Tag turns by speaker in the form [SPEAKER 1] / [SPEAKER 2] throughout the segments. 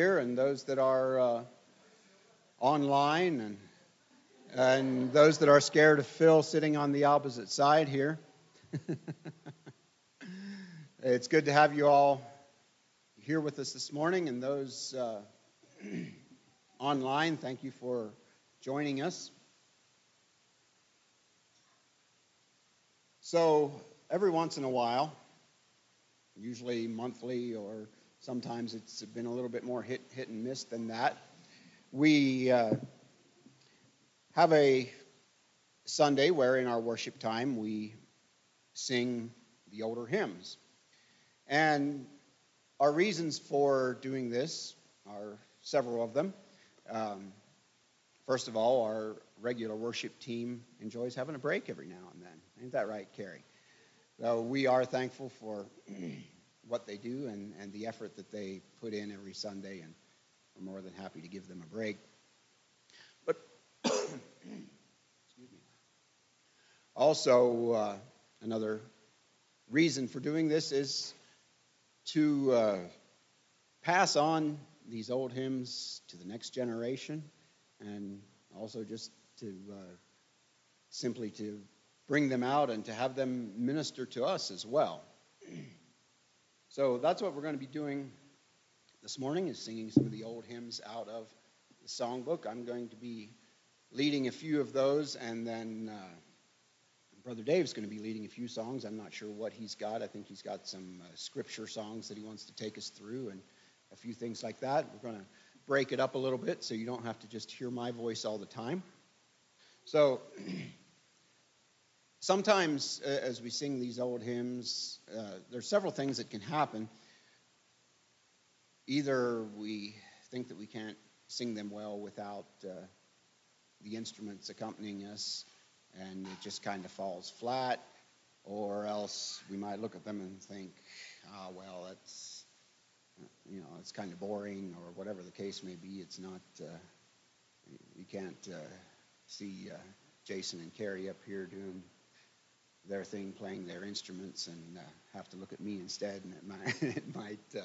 [SPEAKER 1] here and those that are uh, online and and those that are scared of Phil sitting on the opposite side here. it's good to have you all here with us this morning and those uh, online, thank you for joining us. So, every once in a while, usually monthly or Sometimes it's been a little bit more hit, hit and miss than that. We uh, have a Sunday where in our worship time we sing the older hymns. And our reasons for doing this are several of them. Um, first of all, our regular worship team enjoys having a break every now and then. Ain't that right, Carrie? So we are thankful for what they do and, and the effort that they put in every Sunday, and we're more than happy to give them a break. But excuse me. Also, uh, another reason for doing this is to uh, pass on these old hymns to the next generation, and also just to uh, simply to bring them out and to have them minister to us as well. So that's what we're going to be doing this morning is singing some of the old hymns out of the songbook. I'm going to be leading a few of those, and then uh, Brother Dave's going to be leading a few songs. I'm not sure what he's got. I think he's got some uh, scripture songs that he wants to take us through and a few things like that. We're going to break it up a little bit so you don't have to just hear my voice all the time. So sometimes uh, as we sing these old hymns, uh, there's several things that can happen. Either we think that we can't sing them well without uh, the instruments accompanying us, and it just kind of falls flat, or else we might look at them and think, ah, oh, well, that's you know, it's kind of boring, or whatever the case may be. It's not. Uh, you can't uh, see uh, Jason and Carrie up here doing their thing, playing their instruments, and uh, have to look at me instead, and it might, it might uh,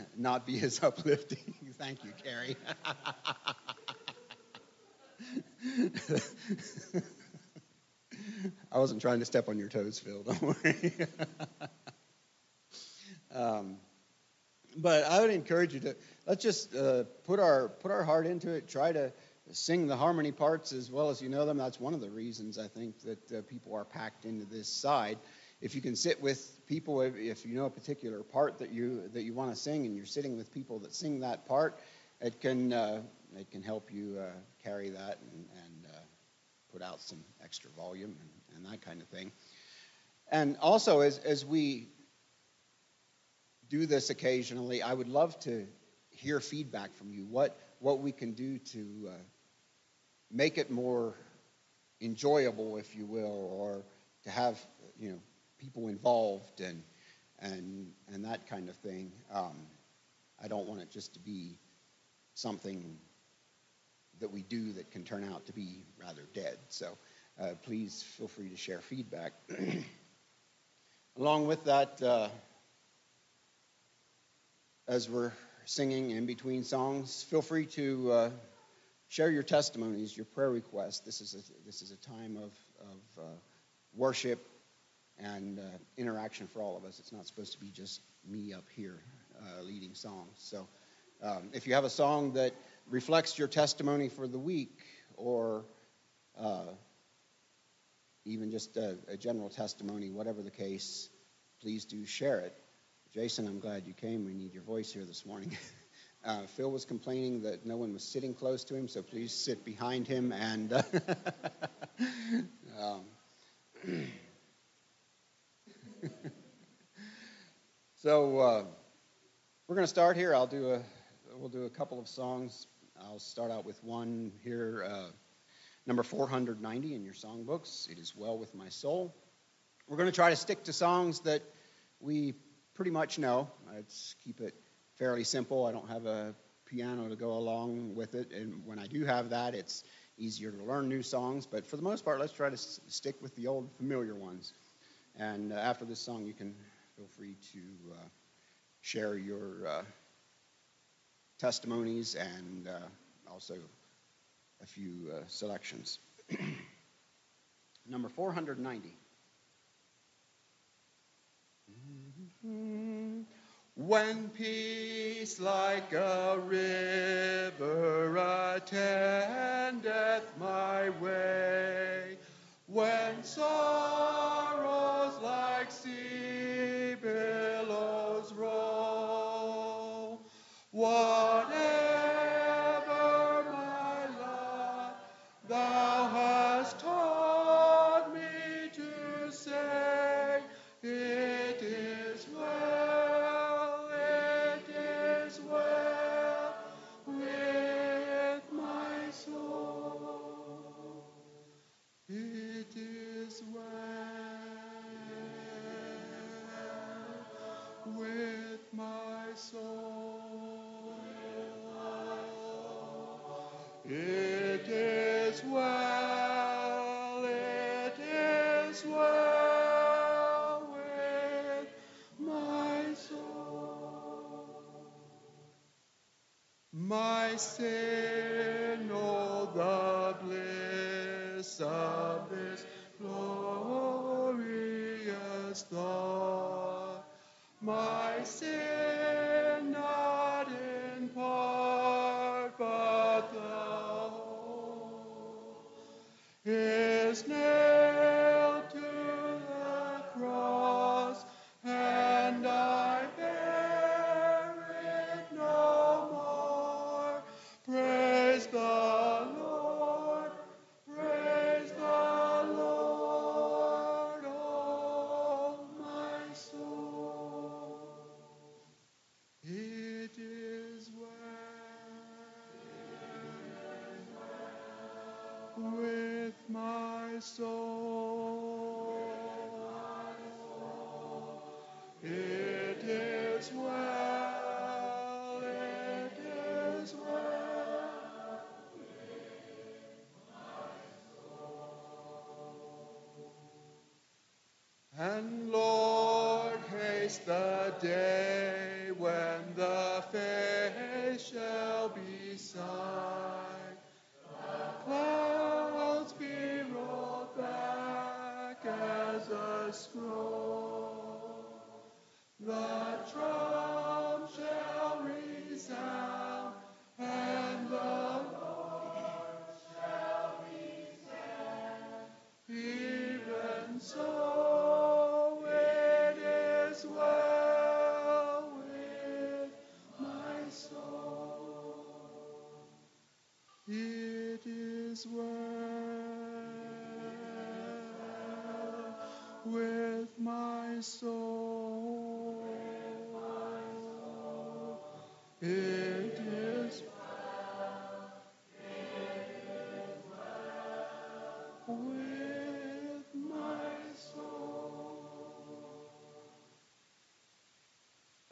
[SPEAKER 1] not be as uplifting. Thank you, Carrie. I wasn't trying to step on your toes, Phil. Don't worry. um, but I would encourage you to let's just uh, put our put our heart into it. Try to sing the harmony parts as well as you know them. That's one of the reasons I think that uh, people are packed into this side. If you can sit with people, if, if you know a particular part that you that you want to sing, and you're sitting with people that sing that part, it can uh, it can help you uh, carry that and, and uh, put out some extra volume and, and that kind of thing. And also, as as we do this occasionally, I would love to hear feedback from you. What what we can do to uh, make it more enjoyable, if you will, or to have you know people involved and and and that kind of thing. Um, I don't want it just to be something that we do that can turn out to be rather dead. So uh, please feel free to share feedback. Along with that, uh, as we're singing in between songs, feel free to uh, share your testimonies, your prayer requests. This is a, this is a time of, of uh, worship and uh, interaction for all of us. It's not supposed to be just me up here uh, leading songs. So um, if you have a song that reflects your testimony for the week or uh, even just a, a general testimony, whatever the case, please do share it. Jason, I'm glad you came. We need your voice here this morning. Uh, Phil was complaining that no one was sitting close to him, so please sit behind him and. Uh, um, so uh, we're going to start here. I'll do a we'll do a couple of songs. I'll start out with one here, uh, number 490 in your songbooks. It is well with my soul. We're going to try to stick to songs that we pretty much know. Let's keep it fairly simple. I don't have a piano to go along with it, and when I do have that, it's easier to learn new songs. But for the most part, let's try to s- stick with the old familiar ones. And uh, after this song, you can feel free to uh, share your uh, testimonies and uh, also a few uh, selections. Number 490. When peace like a river attendeth my way, when sorrows like sea my soul. It is well, it is well. And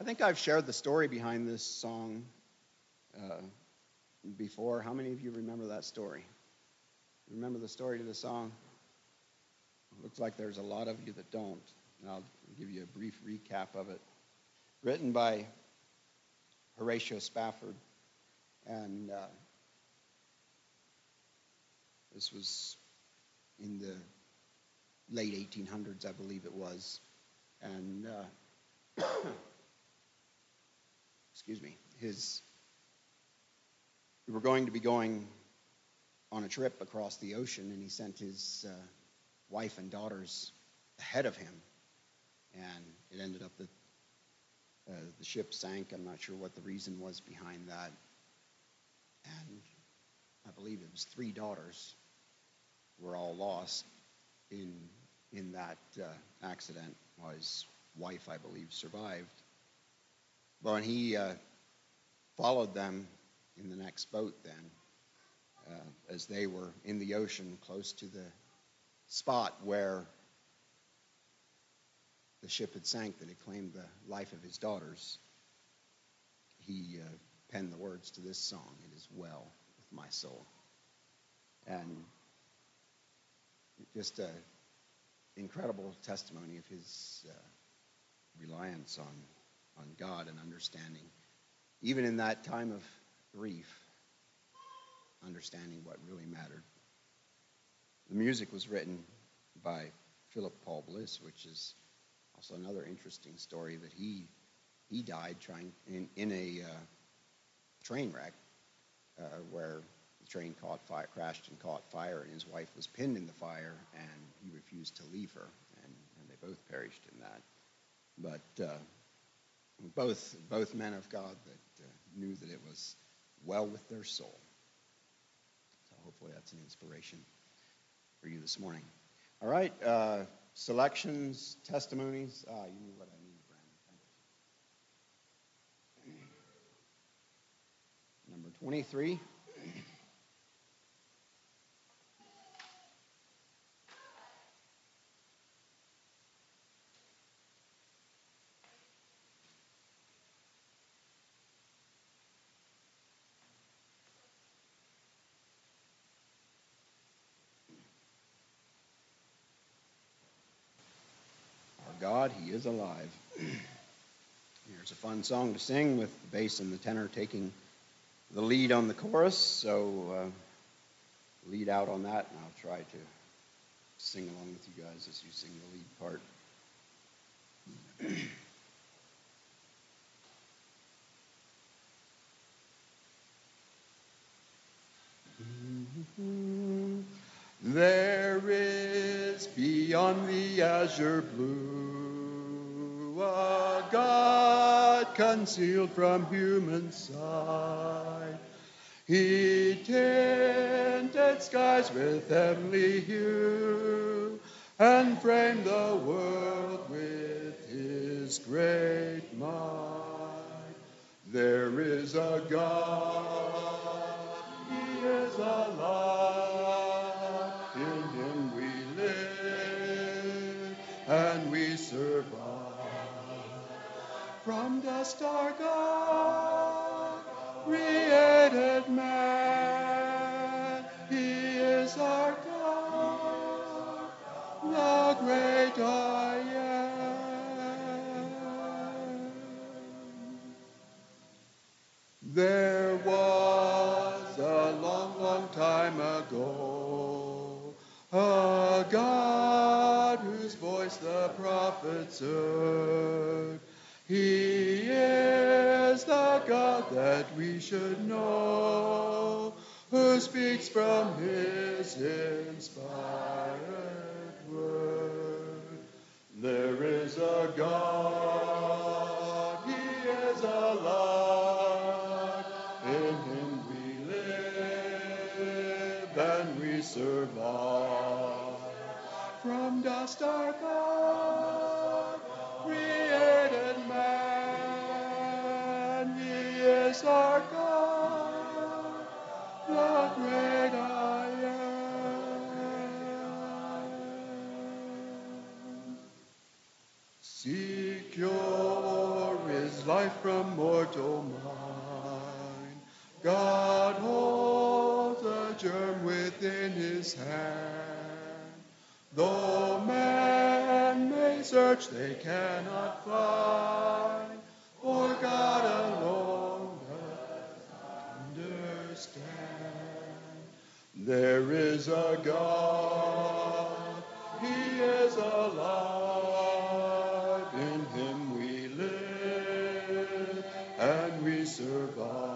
[SPEAKER 1] think I've shared the story behind this song uh, before. How many of you remember that story? Remember the story to the song? Looks like there's a lot of you that don't. And I'll give you a brief recap of it. Written by Horatio Spafford. And uh, this was in the late 1800s, I believe it was. And, uh, excuse me, his, we were going to be going on a trip across the ocean, and he sent his uh, wife and daughters ahead of him. And it ended up that uh, the ship sank. I'm not sure what the reason was behind that. And I believe it was three daughters were all lost in in that uh, accident. While his wife, I believe, survived. But when he uh, followed them in the next boat then, uh, as they were in the ocean close to the spot where the ship had sank that had claimed the life of his daughters. He uh, penned the words to this song, It is Well with My Soul. And just an incredible testimony of his uh, reliance on, on God and understanding
[SPEAKER 2] even in that time of grief, understanding what really mattered. The music was written by Philip Paul Bliss, which is also another interesting story that he he died trying in in a uh, train wreck uh, where the train caught fire, crashed and caught fire, and his wife was pinned in the fire, and he refused to leave her, and, and they both perished in that. But uh, both both men of God that uh, knew that it was well with their soul. So hopefully that's an inspiration for you this morning. All right, uh, selections, testimonies. Ah, you knew what I needed, Brandon. Number 23. God, He is alive. Here's a fun song to sing with the bass and the tenor taking the lead on the chorus. So uh, lead out on that, and I'll try to sing along with you guys as you sing the lead part. There is beyond the azure blue a God concealed from human sight. He tinted skies with heavenly hue and framed the world with his great might. There is a God, he is alive. From dust our God created man. He is our God, the great I am. There was a long, long time ago a God whose voice the prophets heard. He is the God that we should know, who speaks from his inspired word. There is a God, he is alive, in him we live and we survive. From dust our God from mortal mind. God holds a germ within his hand. Though men may search, they cannot find, for God alone does understand. There is a God, He is alive, and we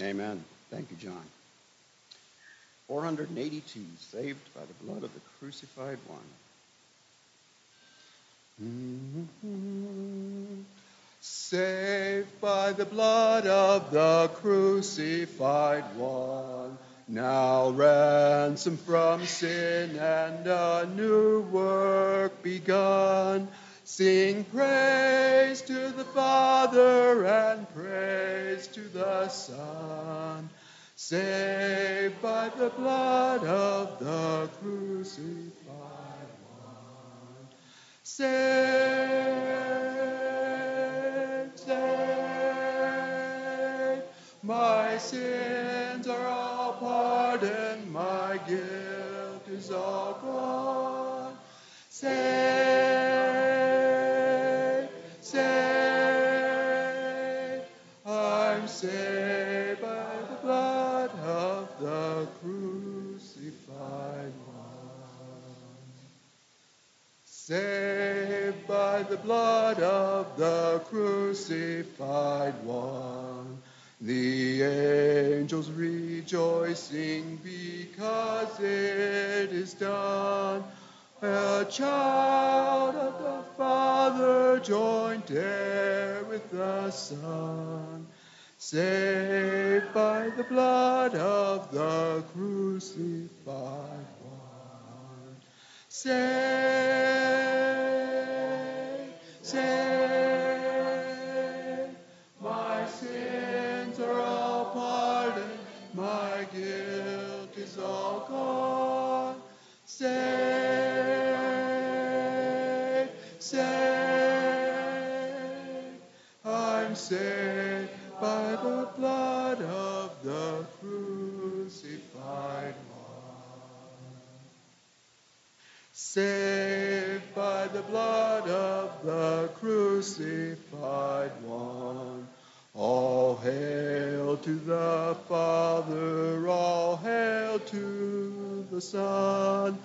[SPEAKER 1] Amen. Thank you, John. 482, saved by the blood of the crucified one. Mm-hmm.
[SPEAKER 2] Saved by the blood of the crucified one, now ransomed from sin and a new work begun. Sing praise to the Father and Saved by the blood of the crucified one. Saved, crucified one. Saved by the blood of the crucified one. The angels rejoicing because it is done. A child of the Father joined heir with the Son. Saved by the blood of the crucified one. Saved, saved. Saved by the blood of the crucified one. All hail to the Father, all hail to the Son,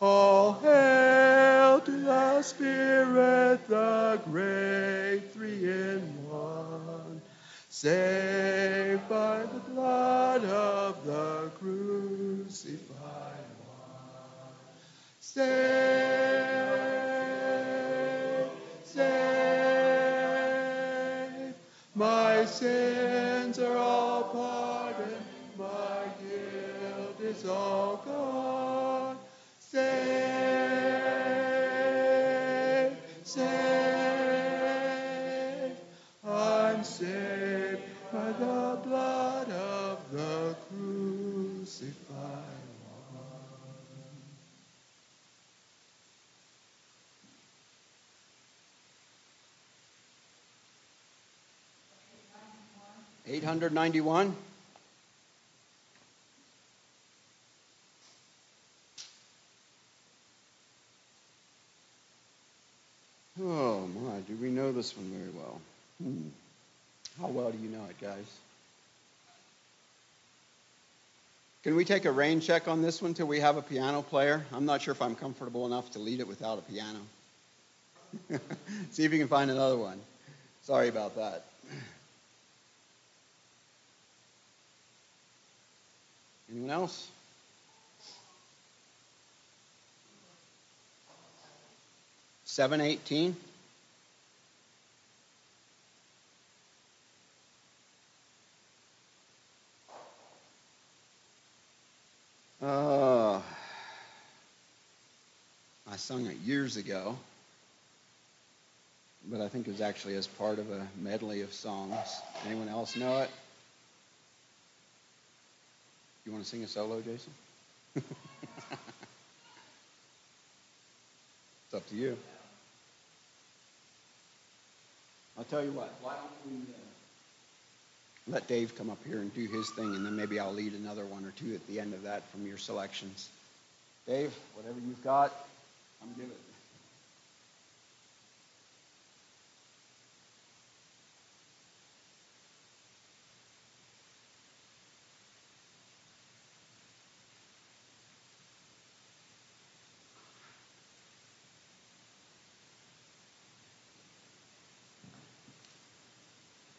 [SPEAKER 2] all hail to the Spirit, the great three in one. Saved by the blood of the crucified. Saved, saved. My sins
[SPEAKER 1] 891. Oh my, do we know this one very well? Hmm. How well do you know it, guys? Can we take a rain check on this one till we have a piano player? I'm not sure if I'm comfortable enough to lead it without a piano. See if you can find another one. Sorry about that. Anyone else? Seven eighteen. Uh, I sung it years ago, but I think it was actually as part of a medley of songs. Anyone else know it? You want to sing a solo, Jason? it's up to you. I'll tell you what. Why don't we? Uh, let Dave come up here and do his thing, and then maybe I'll lead another one or two at the end of that from your selections. Dave, whatever you've got, I'm giving.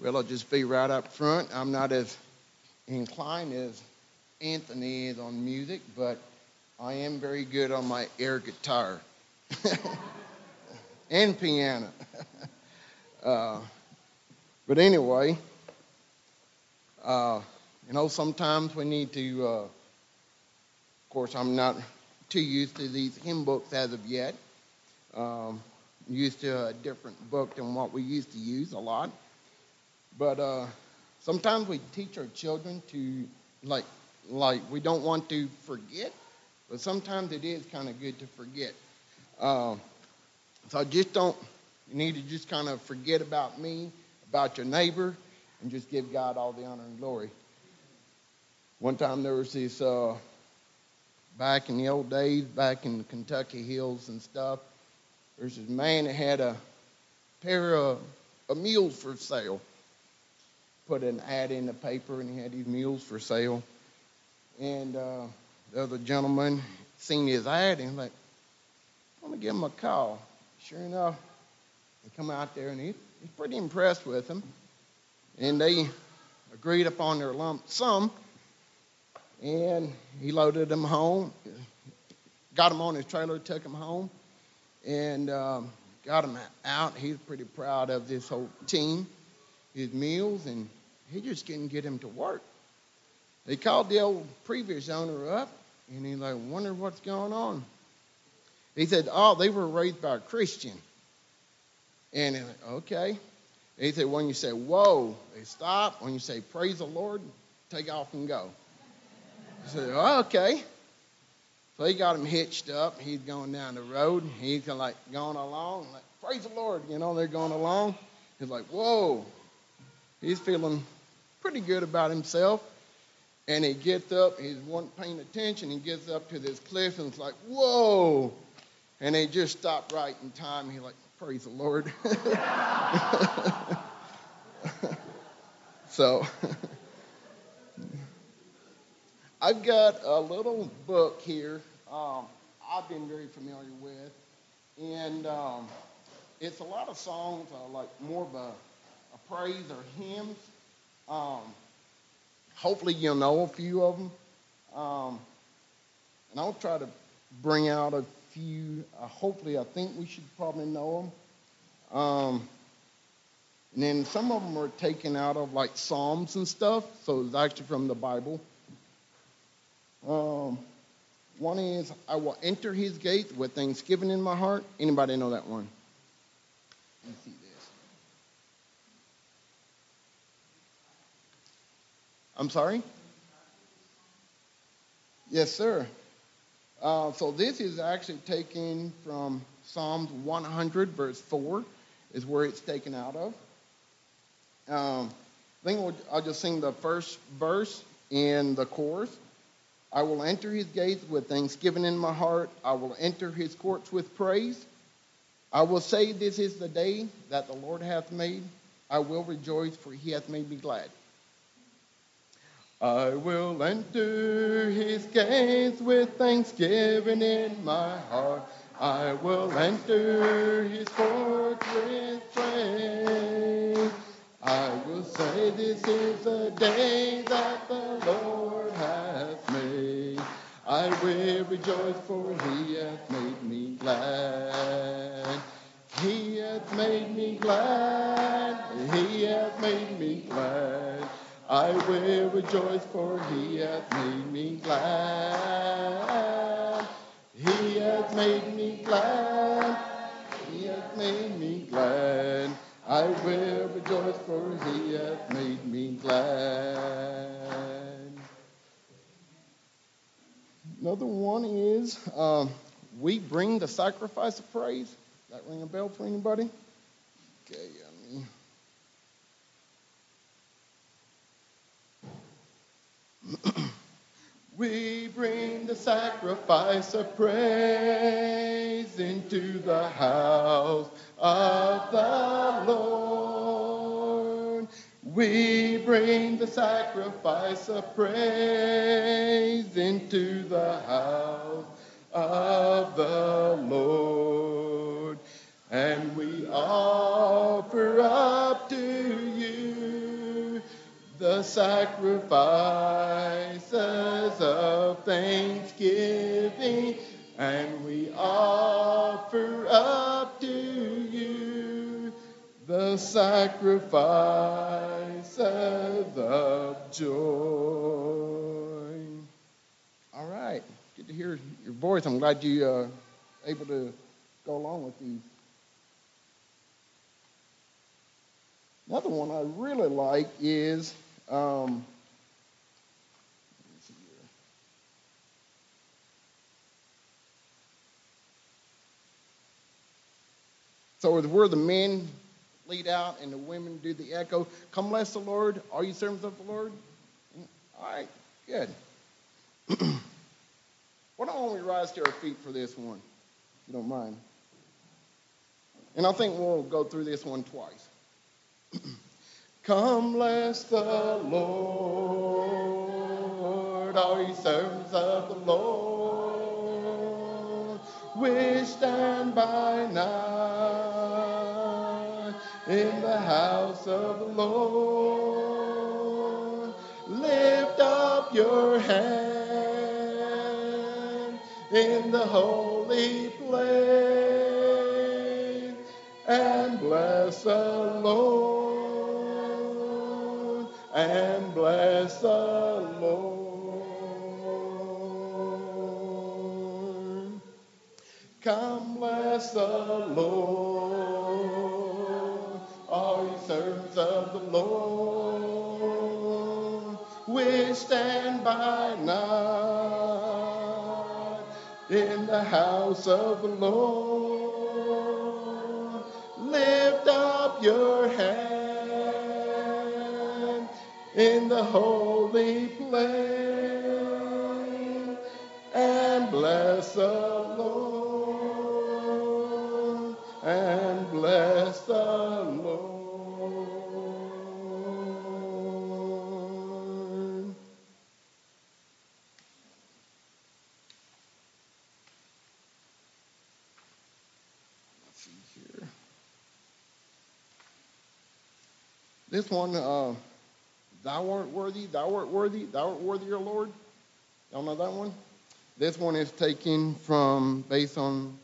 [SPEAKER 3] Well, I'll just be right up front. I'm not as inclined as Anthony is on music, but I am very good on my air guitar and piano. uh, but anyway, uh, you know, sometimes we need to, uh, of course, I'm not too used to these hymn books as of yet. Um, used to a different book than what we used to use a lot. But uh, sometimes we teach our children to like like we don't want to forget, but sometimes it is kind of good to forget. Uh, so just don't you need to just kind of forget about me, about your neighbor, and just give God all the honor and glory. One time there was this uh, back in the old days, back in the Kentucky hills and stuff. There's this man that had a pair of, of mules for sale put an ad in the paper and he had these mules for sale. And uh, the other gentleman seen his ad and like, I'm gonna give him a call. Sure enough, he come out there and he, he's pretty impressed with him. And they agreed upon their lump sum. And he loaded them home, got him on his trailer, took him home, and um, got him out. He's pretty proud of this whole team, his meals, and he just couldn't get him to work. They called the old previous owner up, and he like wondered what's going on. He said, "Oh, they were raised by a Christian." And he like, okay. He said, when you say "Whoa," they stop. When you say "Praise the Lord," take off and go. He said, oh, "Okay." So he got him hitched up. He's going down the road. He's like going along, like "Praise the Lord," you know. They're going along. He's like, "Whoa." He's feeling pretty good about himself. And he gets up, he's one paying attention, he gets up to this cliff and it's like, whoa. And they just stop right in time. He's like, praise the Lord. so I've got a little book here um, I've been very familiar with. And um, it's a lot of songs, uh, like more of a, a praise or hymns. Um, hopefully you'll know a few of them. Um, and I'll try to bring out a few. Uh, hopefully, I think we should probably know them. Um, and then some of them are taken out of like Psalms and stuff, so it's actually from the Bible. Um, one is, I will enter his gates with thanksgiving in my heart. Anybody know that one? Let me see this. I'm sorry? Yes, sir. Uh, so this is actually taken from Psalms 100, verse 4, is where it's taken out of. Um, I think I'll just sing the first verse in the chorus. I will enter his gates with thanksgiving in my heart. I will enter his courts with praise. I will say, This is the day that the Lord hath made. I will rejoice, for he hath made me glad. I will enter his gates with thanksgiving in my heart. I will enter his courts with praise. I will say this is the day that the Lord hath made. I will rejoice for he hath made me glad. He hath made me glad. He hath made me glad. I will rejoice for he hath made me glad. He hath made me glad. He hath made me glad. I will rejoice for he hath made me glad. Another one is um, we bring the sacrifice of praise. That ring a bell for anybody? Okay, I mean. we bring the sacrifice of praise into the house of the Lord. We bring the sacrifice of praise into the house of the Lord. And we offer up to the sacrifices of thanksgiving. And we offer up to you the sacrifices of joy. All right. Good to hear your voice. I'm glad you uh, able to go along with these. Another one I really like is um, so where the men lead out and the women do the echo. Come bless the Lord. Are you servants of the Lord? All right, good. Why don't we rise to our feet for this one, if you don't mind? And I think we'll go through this one twice. Come bless the Lord, all ye servants of the Lord, which stand by night in the house of the Lord. Lift up your hand in the holy place and bless the Lord and bless the Lord. Come bless the Lord, all ye servants of the Lord, which stand by night in the house of the Lord. Lift up your the holy place and bless the Lord and bless the Lord. Let's see here. This one, uh, thou art worthy, thou art worthy, thou art worthy, O Lord. Y'all know that one? This one is taken from, based on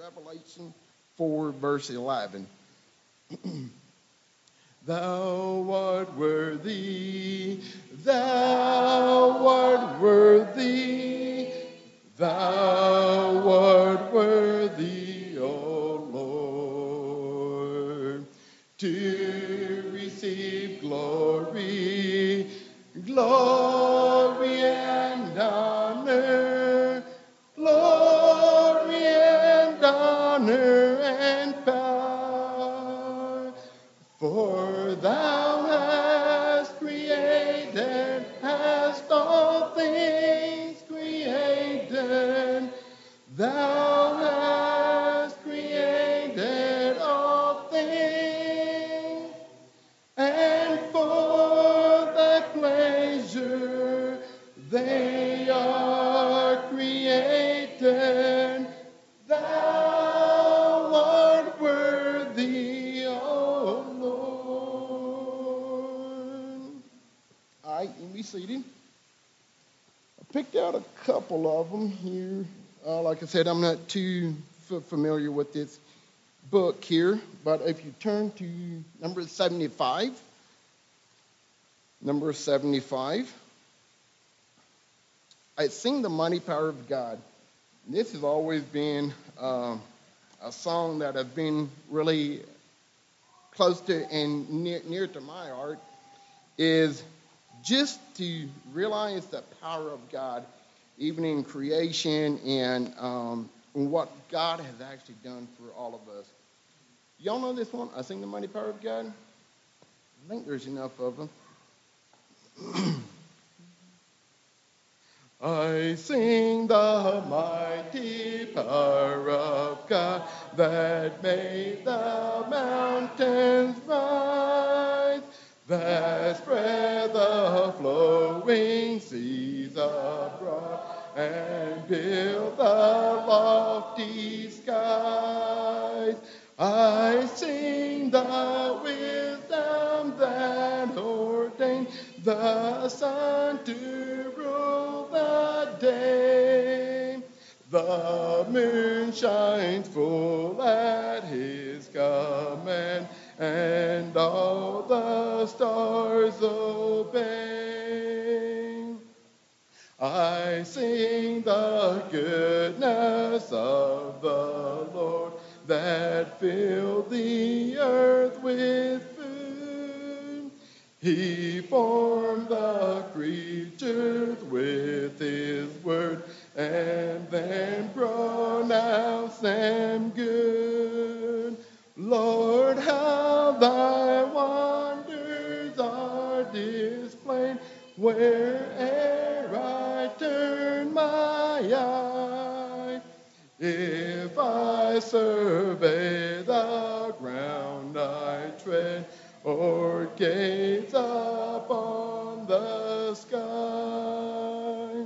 [SPEAKER 3] Revelation 4, verse 11. Thou art worthy, thou art worthy, thou art worthy, O Lord, to receive glory, glory and honor, seated. I picked out a couple of them here. Uh, like I said, I'm not too f- familiar with this book here, but if you turn to number 75, number 75, I sing the mighty power of God. This has always been uh, a song that has been really close to and near, near to my heart is just to realize the power of God, even in creation and um, what God has actually done for all of us. Y'all know this one? I sing the mighty power of God. I think there's enough of them. I sing the mighty power of God that made the mountains rise, that spread the flowing seas abroad, and build the lofty skies. I sing the wisdom that ordained the sun to rule the day. The moon shines full at his command, and all the stars obey. I sing the goodness of the Lord that filled the earth with food. He formed the creatures with his word and then pronounced them good. Lord, how thy where'er I turn my eye. If I survey the ground I tread, or gaze upon the sky,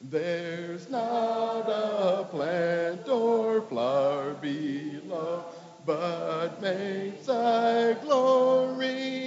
[SPEAKER 3] there's not a plant or flower below, but makes thy known.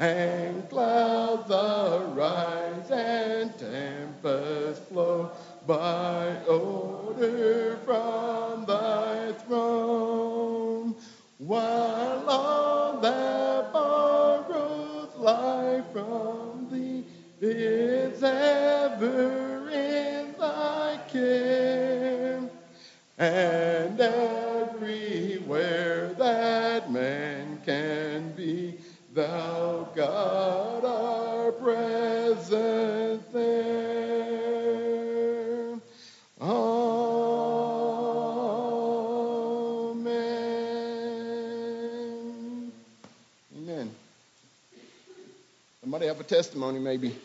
[SPEAKER 3] And clouds arise and tempests flow by order from thy throne. While all that borrows life from thee is ever in thy care. And everywhere that man can thou God art present there. Amen. Amen. Somebody have a testimony, maybe.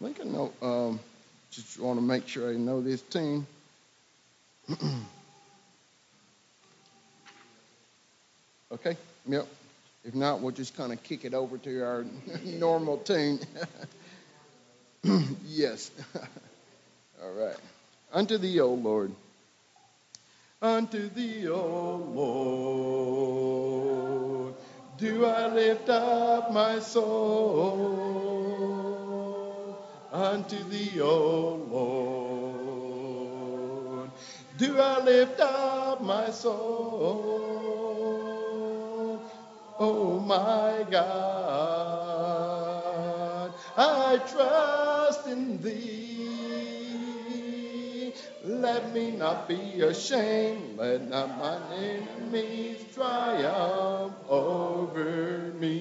[SPEAKER 3] I think I know. Um, just want to make sure I know this team. okay. Yep. If not, we'll just kind of kick it over to our normal tune. yes. All right. Unto thee, O Lord. Unto thee, O Lord, do I lift up my soul. Unto thee, O Lord, do I lift up my soul. Oh my God, I trust in thee. Let me not be ashamed. Let not my enemies triumph over me.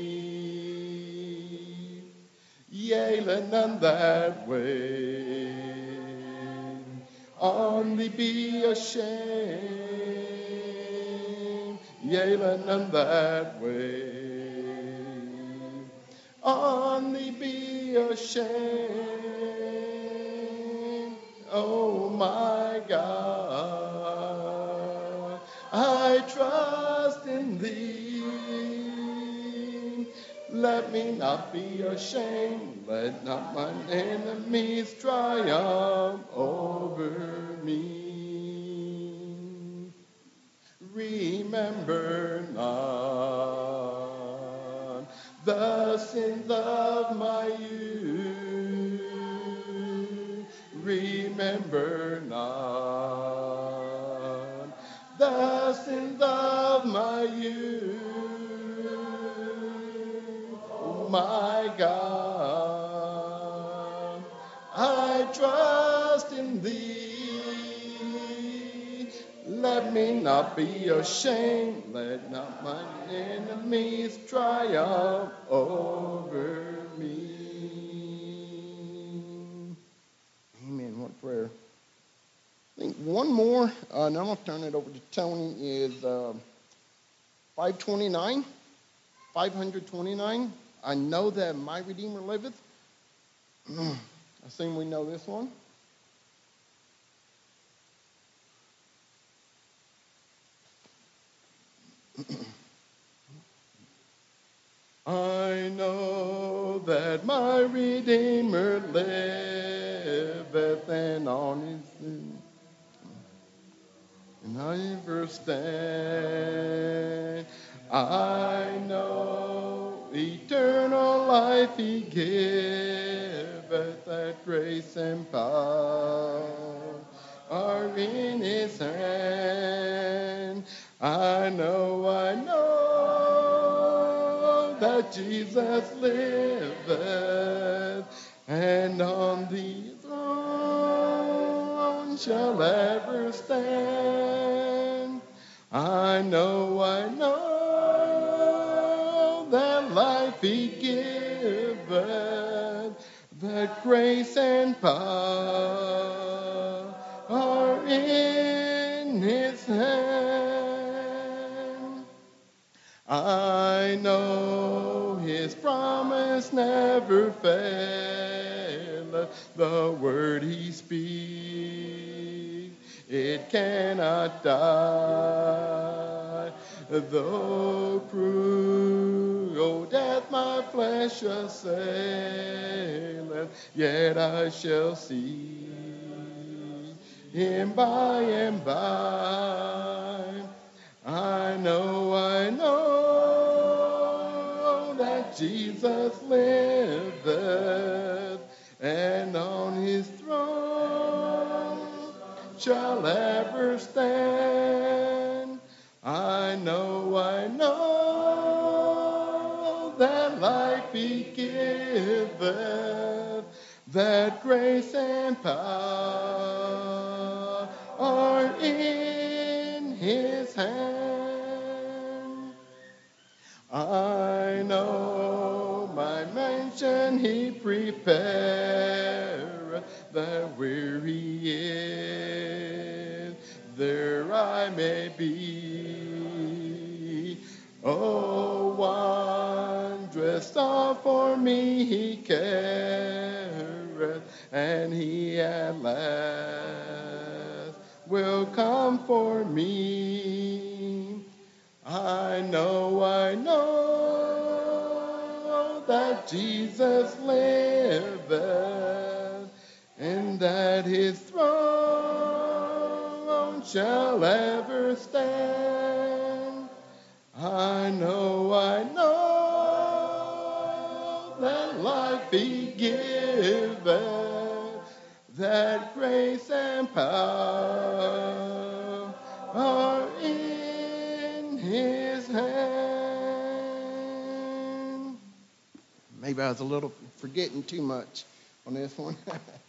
[SPEAKER 3] Yea, let none that way on thee be ashamed. Yea, none that way on thee be ashamed. Oh my God, I trust in thee. Let me not be ashamed. Let not mine enemies triumph over me. Remember not the sins of my youth. Remember not the sins of my youth. Oh my God, I trust in thee. Let me not be ashamed. Let not my enemies triumph over me. Amen. What prayer. I think one more, uh, and I'm going to turn it over to Tony, is uh, 529. 529. I know that my Redeemer liveth. I assume we know this one. I know that my Redeemer liveth, and on his and I ever stand. I know eternal life he giveth, that grace and power are in his hand. I know, I know that Jesus liveth, and on the throne shall ever stand. I know, I know that life he giveth, that grace and power are in never fail. the word he speaks, it cannot die. Though cruel death my flesh assaileth, yet I shall see him by and by. I know, I know Jesus liveth, and on his throne shall ever stand. I know, I know that life he giveth, that grace and power are in his hand. I know mansion he prepared, that where he is, there I may be. Oh, wondrous thought for me he careth, and he at last will come for me. I know, I know Jesus liveth, and that his throne shall ever stand. I know, I know that life be given, that grace and power Maybe I was a little forgetting too much on this one.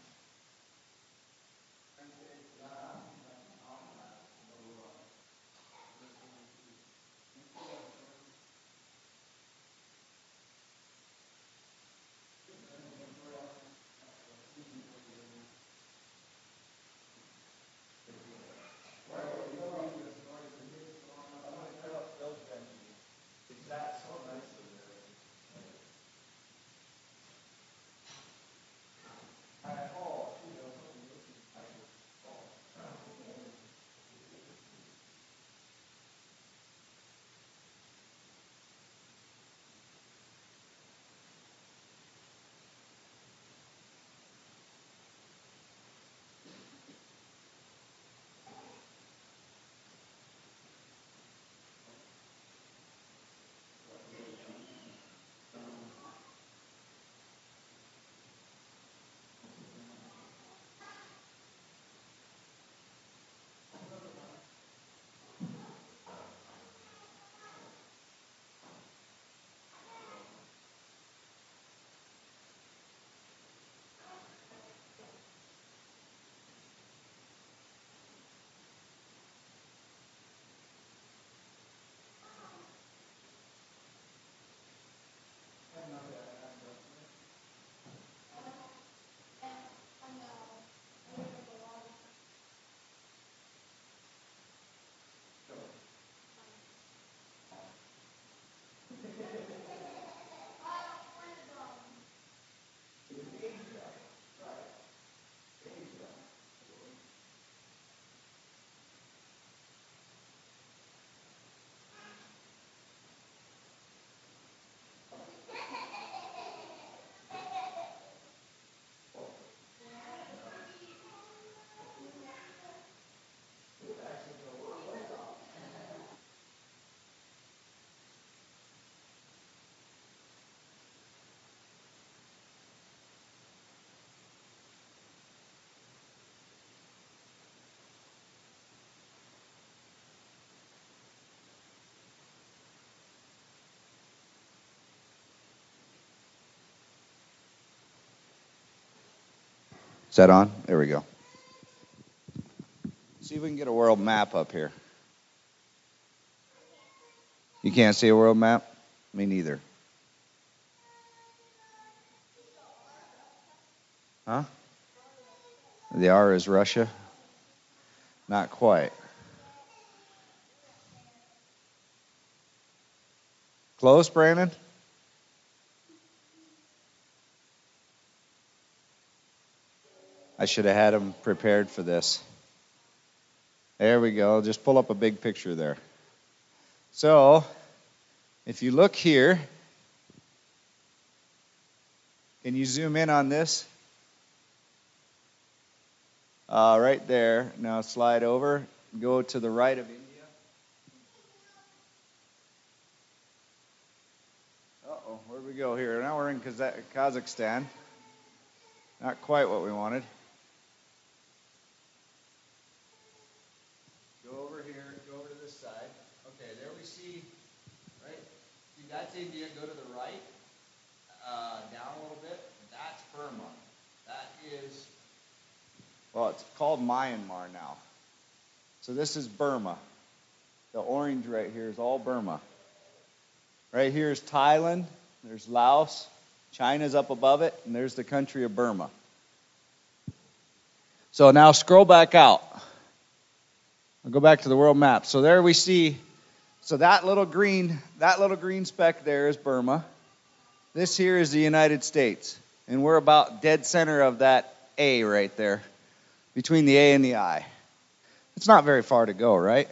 [SPEAKER 4] Is that on? There we go. See if we can get a world map up here. You can't see a world map? Me neither. Huh? The R is Russia? Not quite. Close, Brandon? I should have had him prepared for this. There we go. Just pull up a big picture there. So, if you look here, can you zoom in on this? Uh, right there. Now slide over. Go to the right of India. Uh oh, where do we go here? Now we're in Kazakhstan. Not quite what we wanted. That's India. Go to the right, uh, down a little bit. That's Burma. That is, well, it's called Myanmar now. So this is Burma. The orange right here is all Burma. Right here is Thailand. There's Laos. China's up above it, and there's the country of Burma. So now scroll back out. I'll go back to the world map. So there we see so that little green, that little green speck there is Burma. This here is the United States. And we're about dead center of that A right there, between the A and the I. It's not very far to go, right?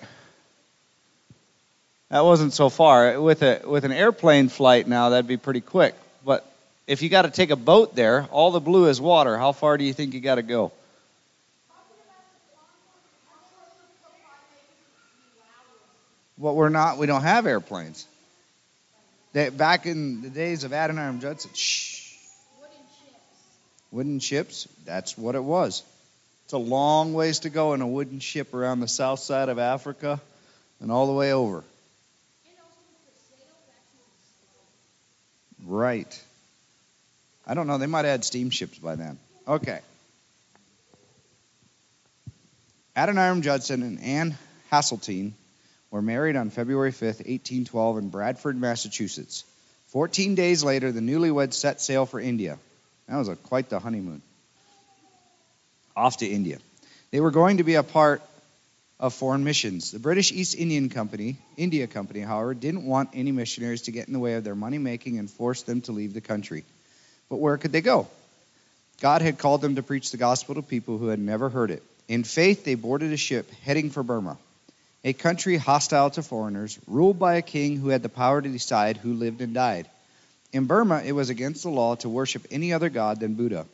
[SPEAKER 4] That wasn't so far. With a with an airplane flight now, that'd be pretty quick. But if you got to take a boat there, all the blue is water. How far do you think you got to go? Well, we're not. We don't have airplanes. They, back in the days of Adoniram Judson, shh. Wooden ships. Wooden ships. That's what it was. It's a long ways to go in a wooden ship around the south side of Africa and all the way over. Right. I don't know. They might had steamships by then. Okay. Adoniram Judson and Anne Hasseltine were married on February 5, 1812, in Bradford, Massachusetts. Fourteen days later, the newlyweds set sail for India. That was a, quite the honeymoon. Off to India. They were going to be a part of foreign missions. The British East Indian Company, India Company, however, didn't want any missionaries to get in the way of their money making and forced them to leave the country. But where could they go? God had called them to preach the gospel to people who had never heard it. In faith, they boarded a ship heading for Burma, a country hostile to foreigners, ruled by a king who had the power to decide who lived and died. In Burma, it was against the law to worship any other god than Buddha.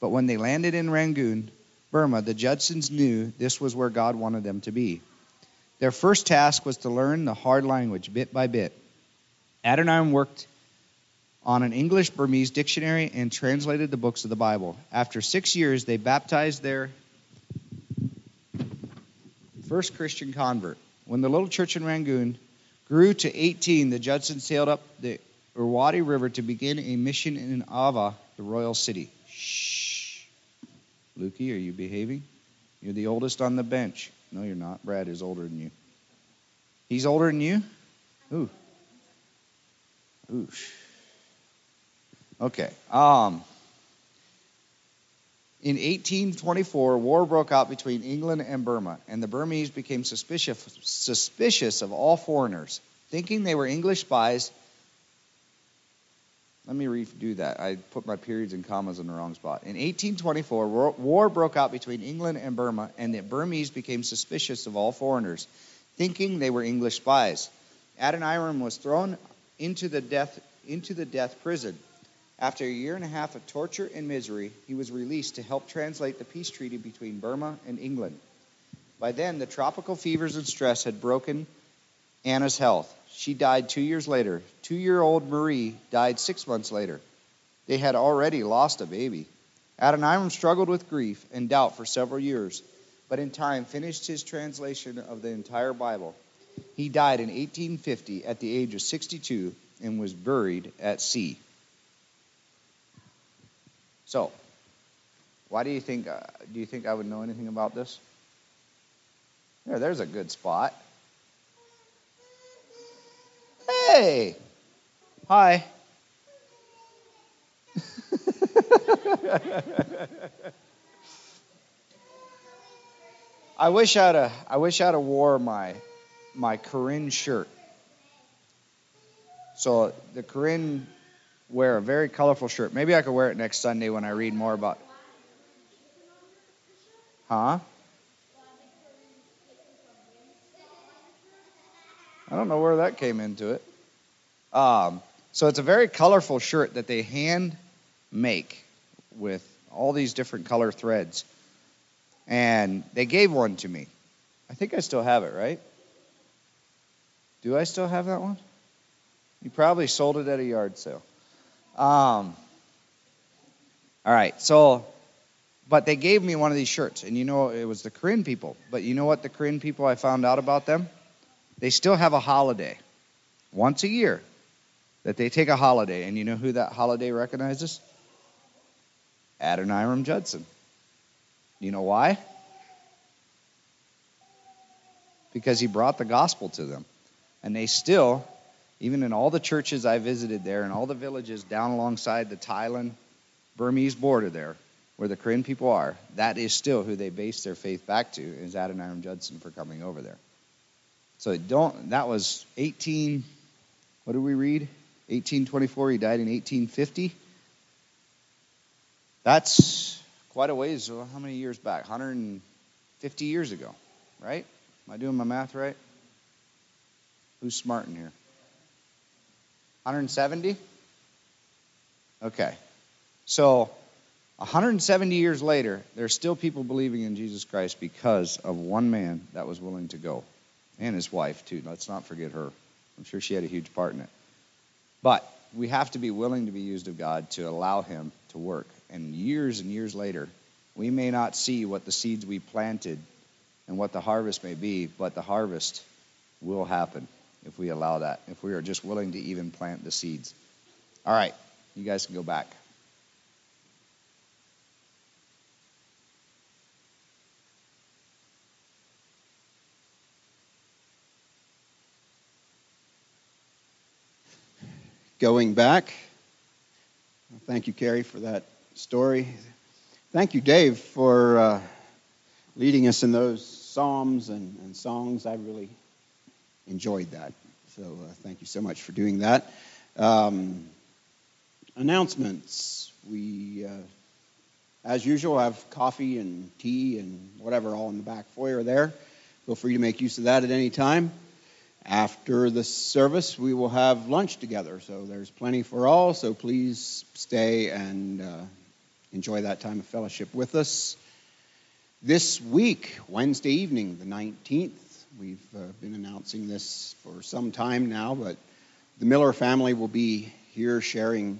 [SPEAKER 4] But when they landed in Rangoon, Burma, the Judsons knew this was where God wanted them to be. Their first task was to learn the hard language bit by bit. Adoniram worked on an English Burmese dictionary and translated the books of the Bible. After six years, they baptized their first Christian convert. When the little church in Rangoon grew to 18, the Judsons sailed up the Irrawaddy River to begin a mission in Ava, the royal city. Shh. Lukey, are you behaving? You're the oldest on the bench. No, you're not. Brad is older than you. He's older than you? Ooh. Ooh. Okay. Um, in 1824, war broke out between England and Burma, and the Burmese became suspicious, suspicious of all foreigners. Thinking they were English spies, let me redo that. I put my periods and commas in the wrong spot. In 1824, war broke out between England and Burma, and the Burmese became suspicious of all foreigners, thinking they were English spies. Adoniram was thrown into the death into the death prison. After a year and a half of torture and misery, he was released to help translate the peace treaty between Burma and England. By then, the tropical fevers and stress had broken Anna's health. She died two years later. Two year old Marie died six months later. They had already lost a baby. Adoniram struggled with grief and doubt for several years, but in time finished his translation of the entire Bible. He died in 1850 at the age of 62 and was buried at sea. So, why do you think? Uh, do you think I would know anything about this? There, there's a good spot. Hey! Hi. I wish I'd a, I wish I'd have wore my my Karen shirt. So the Karen wear a very colorful shirt. Maybe I could wear it next Sunday when I read more about. Huh? I don't know where that came into it. Um, so it's a very colorful shirt that they hand make with all these different color threads. And they gave one to me. I think I still have it, right? Do I still have that one? You probably sold it at a yard sale. Um, all right, so, but they gave me one of these shirts, and you know, it was the Karen people. But you know what the Karen people I found out about them? They still have a holiday once a year that they take a holiday. And you know who that holiday recognizes? Adoniram Judson. You know why? Because he brought the gospel to them. And they still, even in all the churches I visited there and all the villages down alongside the Thailand Burmese border there, where the Karen people are, that is still who they base their faith back to, is Adoniram Judson for coming over there. So don't, that was 18, what did we read? 1824, he died in 1850. That's quite a ways. How many years back? 150 years ago, right? Am I doing my math right? Who's smart in here? 170? Okay. So, 170 years later, there's still people believing in Jesus Christ because of one man that was willing to go. And his wife, too. Let's not forget her. I'm sure she had a huge part in it. But we have to be willing to be used of God to allow Him to work. And years and years later, we may not see what the seeds we planted and what the harvest may be, but the harvest will happen if we allow that, if we are just willing to even plant the seeds. All right, you guys can go back.
[SPEAKER 1] Going back, thank you, Carrie, for that story. Thank you, Dave, for uh, leading us in those psalms and, and songs. I really enjoyed that. So uh, thank you so much for doing that. Um, announcements. We, uh, as usual, have coffee and tea and whatever all in the back foyer there. Feel free to make use of that at any time. After the service, we will have lunch together. So there's plenty for all. So please stay and uh, enjoy that time of fellowship with us. This week, Wednesday evening, the 19th, We've uh, been announcing this for some time now, but the Miller family will be here sharing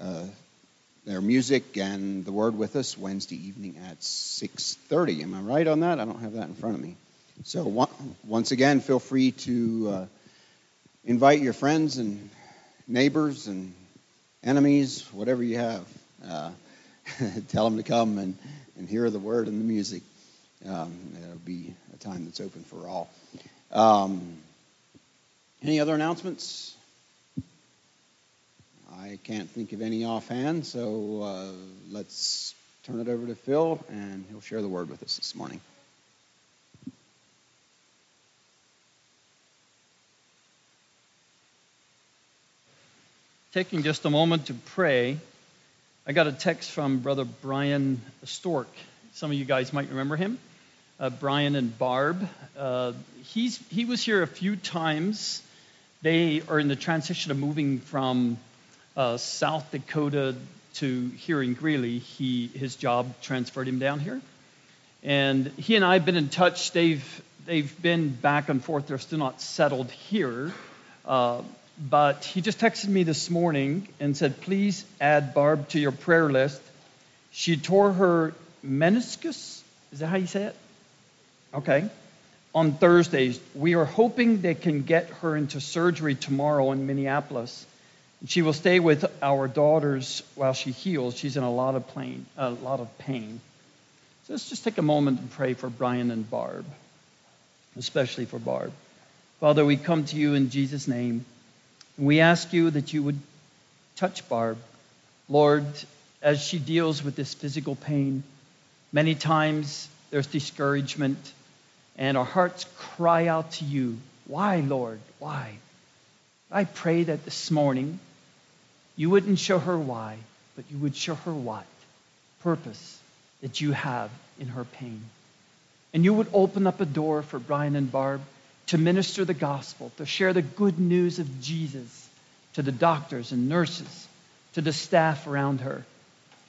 [SPEAKER 1] uh, their music and the word with us Wednesday evening at 6:30. Am I right on that? I don't have that in front of me. So once again, feel free to uh, invite your friends and neighbors and enemies, whatever you have. Uh, tell them to come and, and hear the word and the music. Um, it'll be time that's open for all. Um, any other announcements? I can't think of any offhand, so uh, let's turn it over to Phil, and he'll share the word with us this morning.
[SPEAKER 2] Taking just a moment to pray, I got a text from Brother Brian Stork. Some of you guys might remember him uh, Brian and Barb. Uh, he's, he was here a few times. They are in the transition of moving from uh, South Dakota to here in Greeley. He, his job transferred him down here. And he and I have been in touch. They've, they've been back and forth. They're still not settled here. Uh, but he just texted me this morning and said, please add Barb to your prayer list. She tore her meniscus. Is that how you say it? Okay, on Thursdays. We are hoping they can get her into surgery tomorrow in Minneapolis. She will stay with our daughters while she heals. She's in a lot of pain. A lot of pain. So let's just take a moment and pray for Brian and Barb, especially for Barb. Father, we come to you in Jesus' name. We ask you that you would touch Barb. Lord, as she deals with this physical pain, many times there's discouragement, and our hearts cry out to you, Why, Lord? Why? I pray that this morning you wouldn't show her why, but you would show her what? Purpose that you have in her pain. And you would open up a door for Brian and Barb to minister the gospel, to share the good news of Jesus to the doctors and nurses, to the staff around her.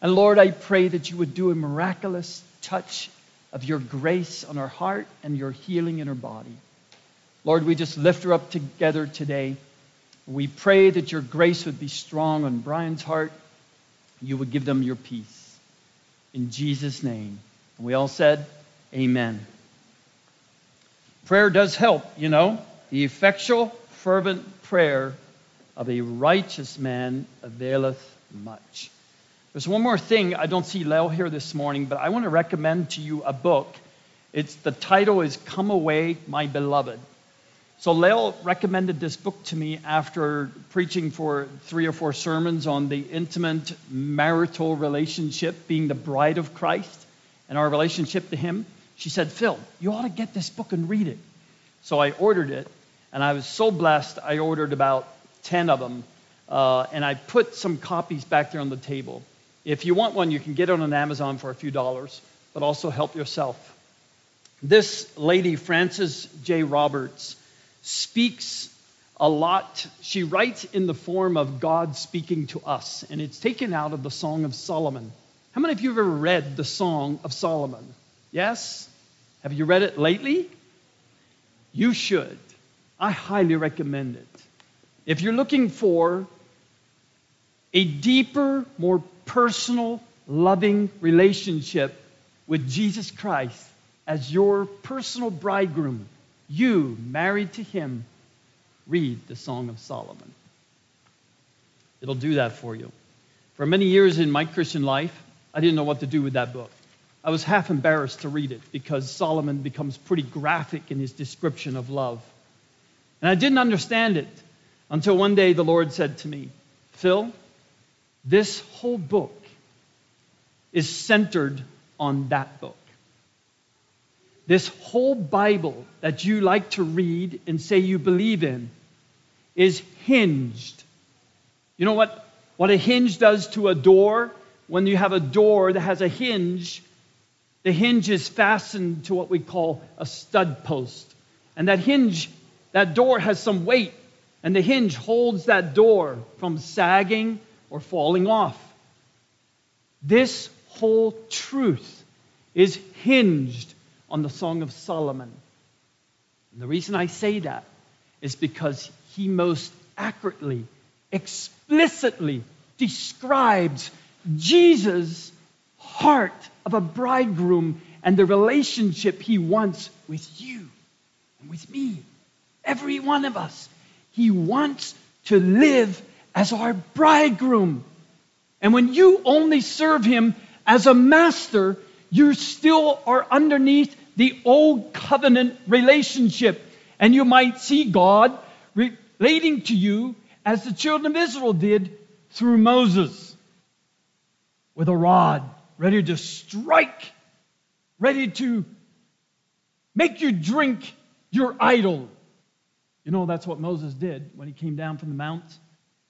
[SPEAKER 2] And Lord, I pray that you would do a miraculous touch of your grace on her heart and your healing in her body. Lord, we just lift her up together today. We pray that your grace would be strong on Brian's heart. You would give them your peace. In Jesus' name. And we all said, Amen. Prayer does help, you know. The effectual, fervent prayer of a righteous man availeth much. There's one more thing. I don't see Lel here this morning, but I want to recommend to you a book. It's the title is Come Away, My Beloved. So Lel recommended this book to me after preaching for three or four sermons on the intimate marital relationship, being the bride of Christ, and our relationship to Him. She said, Phil, you ought to get this book and read it. So I ordered it, and I was so blessed. I ordered about 10 of them, uh, and I put some copies back there on the table. If you want one, you can get it on Amazon for a few dollars, but also help yourself. This lady, Frances J. Roberts, speaks a lot. She writes in the form of God speaking to us, and it's taken out of the Song of Solomon. How many of you have ever read the Song of Solomon? Yes? Have you read it lately? You should. I highly recommend it. If you're looking for a deeper, more personal, loving relationship with Jesus Christ as your personal bridegroom, you, married to him, read the Song of Solomon. It'll do that for you. For many years in my Christian life, I didn't know what to do with that book. I was half embarrassed to read it because Solomon becomes pretty graphic in his description of love. And I didn't understand it until one day the Lord said to me, Phil, this whole book is centered on that book. This whole Bible that you like to read and say you believe in is hinged. You know what, what a hinge does to a door? When you have a door that has a hinge, the hinge is fastened to what we call a stud post. And that hinge, that door has some weight, and the hinge holds that door from sagging or falling off. This whole truth is hinged on the Song of Solomon. And the reason I say that is because he most accurately, explicitly describes Jesus' heart of a bridegroom and the relationship he wants with you and with me, every one of us. He wants to live as our bridegroom. And when you only serve him as a master, you still are underneath the old covenant relationship. And you might see God relating to you as the children of Israel did through Moses with a rod, ready to strike, ready to make you drink your idol. You know, that's what Moses did when he came down from the mount.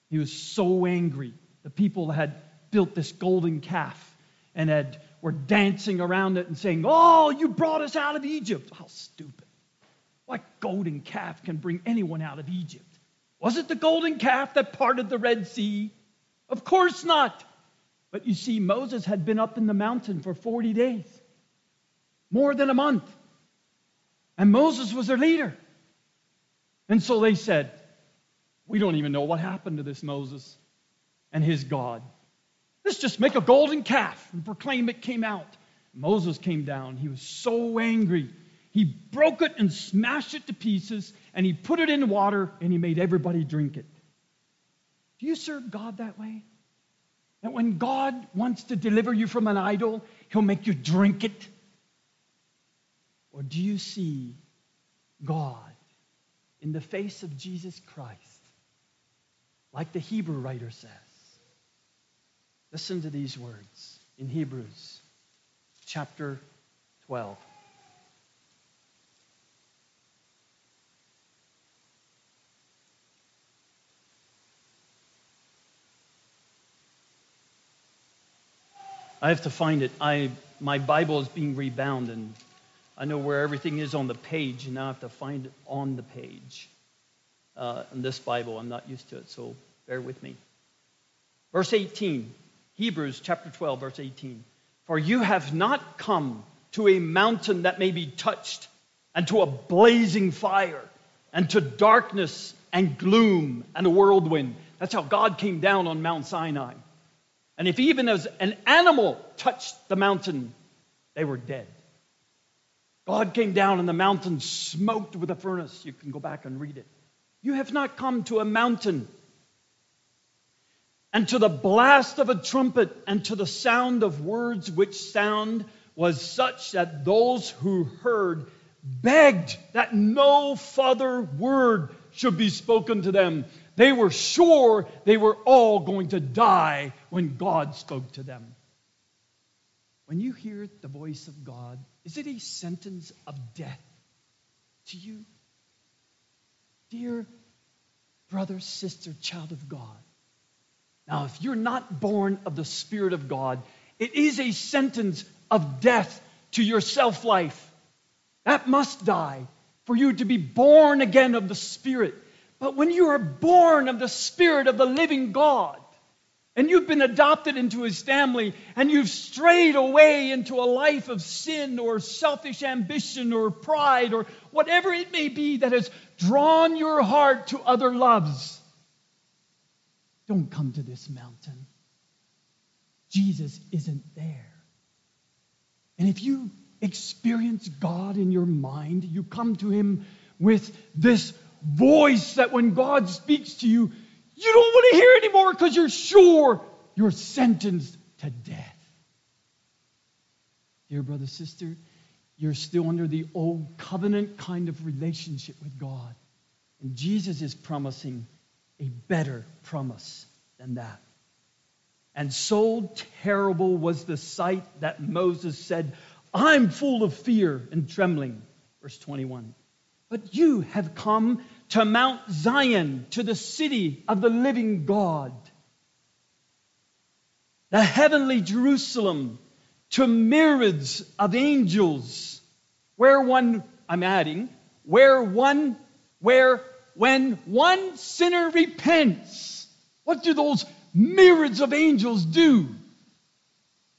[SPEAKER 2] He was so angry. The people had built this golden calf and had were dancing around it and saying, Oh, you brought us out of Egypt. How stupid. What golden calf can bring anyone out of Egypt? Was it the golden calf that parted the Red Sea? Of course not. But you see, Moses had been up in the mountain for 40 days, more than a month. And Moses was their leader. And so they said, We don't even know what happened to this Moses and his God. Let's just make a golden calf and proclaim it came out. Moses came down. He was so angry. He broke it and smashed it to pieces, and he put it in water, and he made everybody drink it. Do you serve God that way? That when God wants to deliver you from an idol, he'll make you drink it? Or do you see God in the face of Jesus Christ, like the Hebrew writer says? Listen to these words in Hebrews chapter 12. I have to find it. I my Bible is being rebound, and I know where everything is on the page, and now I have to find it on the page. Uh, in this Bible, I'm not used to it, so bear with me. Verse 18. Hebrews chapter 12, verse 18. For you have not come to a mountain that may be touched, and to a blazing fire, and to darkness and gloom and a whirlwind. That's how God came down on Mount Sinai. And if even as an animal touched the mountain, they were dead. God came down and the mountain smoked with a furnace. You can go back and read it. You have not come to a mountain and to the blast of a trumpet, and to the sound of words, which sound was such that those who heard begged that no further word should be spoken to them. They were sure they were all going to die when God spoke to them. When you hear the voice of God, is it a sentence of death to you? Dear brother, sister, child of God, Now, if you're not born of the Spirit of God, it is a sentence of death to your self life. That must die for you to be born again of the Spirit. But when you are born of the Spirit of the living God, and you've been adopted into his family, and you've strayed away into a life of sin or selfish ambition or pride or whatever it may be that has drawn your heart to other loves, don't come to this mountain. Jesus isn't there. And if you experience God in your mind, you come to Him with this voice that when God speaks to you, you don't want to hear anymore because you're sure you're sentenced to death. Dear brother, sister, you're still under the old covenant kind of relationship with God. And Jesus is promising a better promise than that. And so terrible was the sight that Moses said, I'm full of fear and trembling. Verse 21. But you have come to Mount Zion, to the city of the living God, the heavenly Jerusalem, to myriads of angels, where one, I'm adding, where one, where when one sinner repents, what do those myriads of angels do?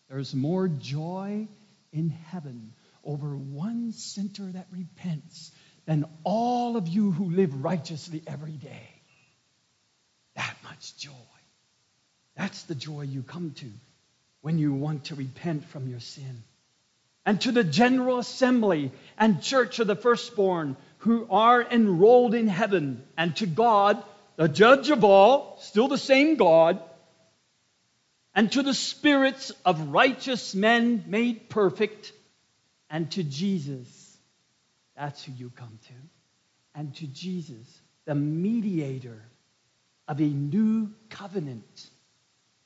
[SPEAKER 2] There's more joy in heaven over one sinner that repents than all of you who live righteously every day. That much joy. That's the joy you come to when you want to repent from your sin. And to the general assembly and church of the firstborn who are enrolled in heaven, and to God, the judge of all, still the same God, and to the spirits of righteous men made perfect, and to Jesus. That's who you come to. And to Jesus, the mediator of a new covenant,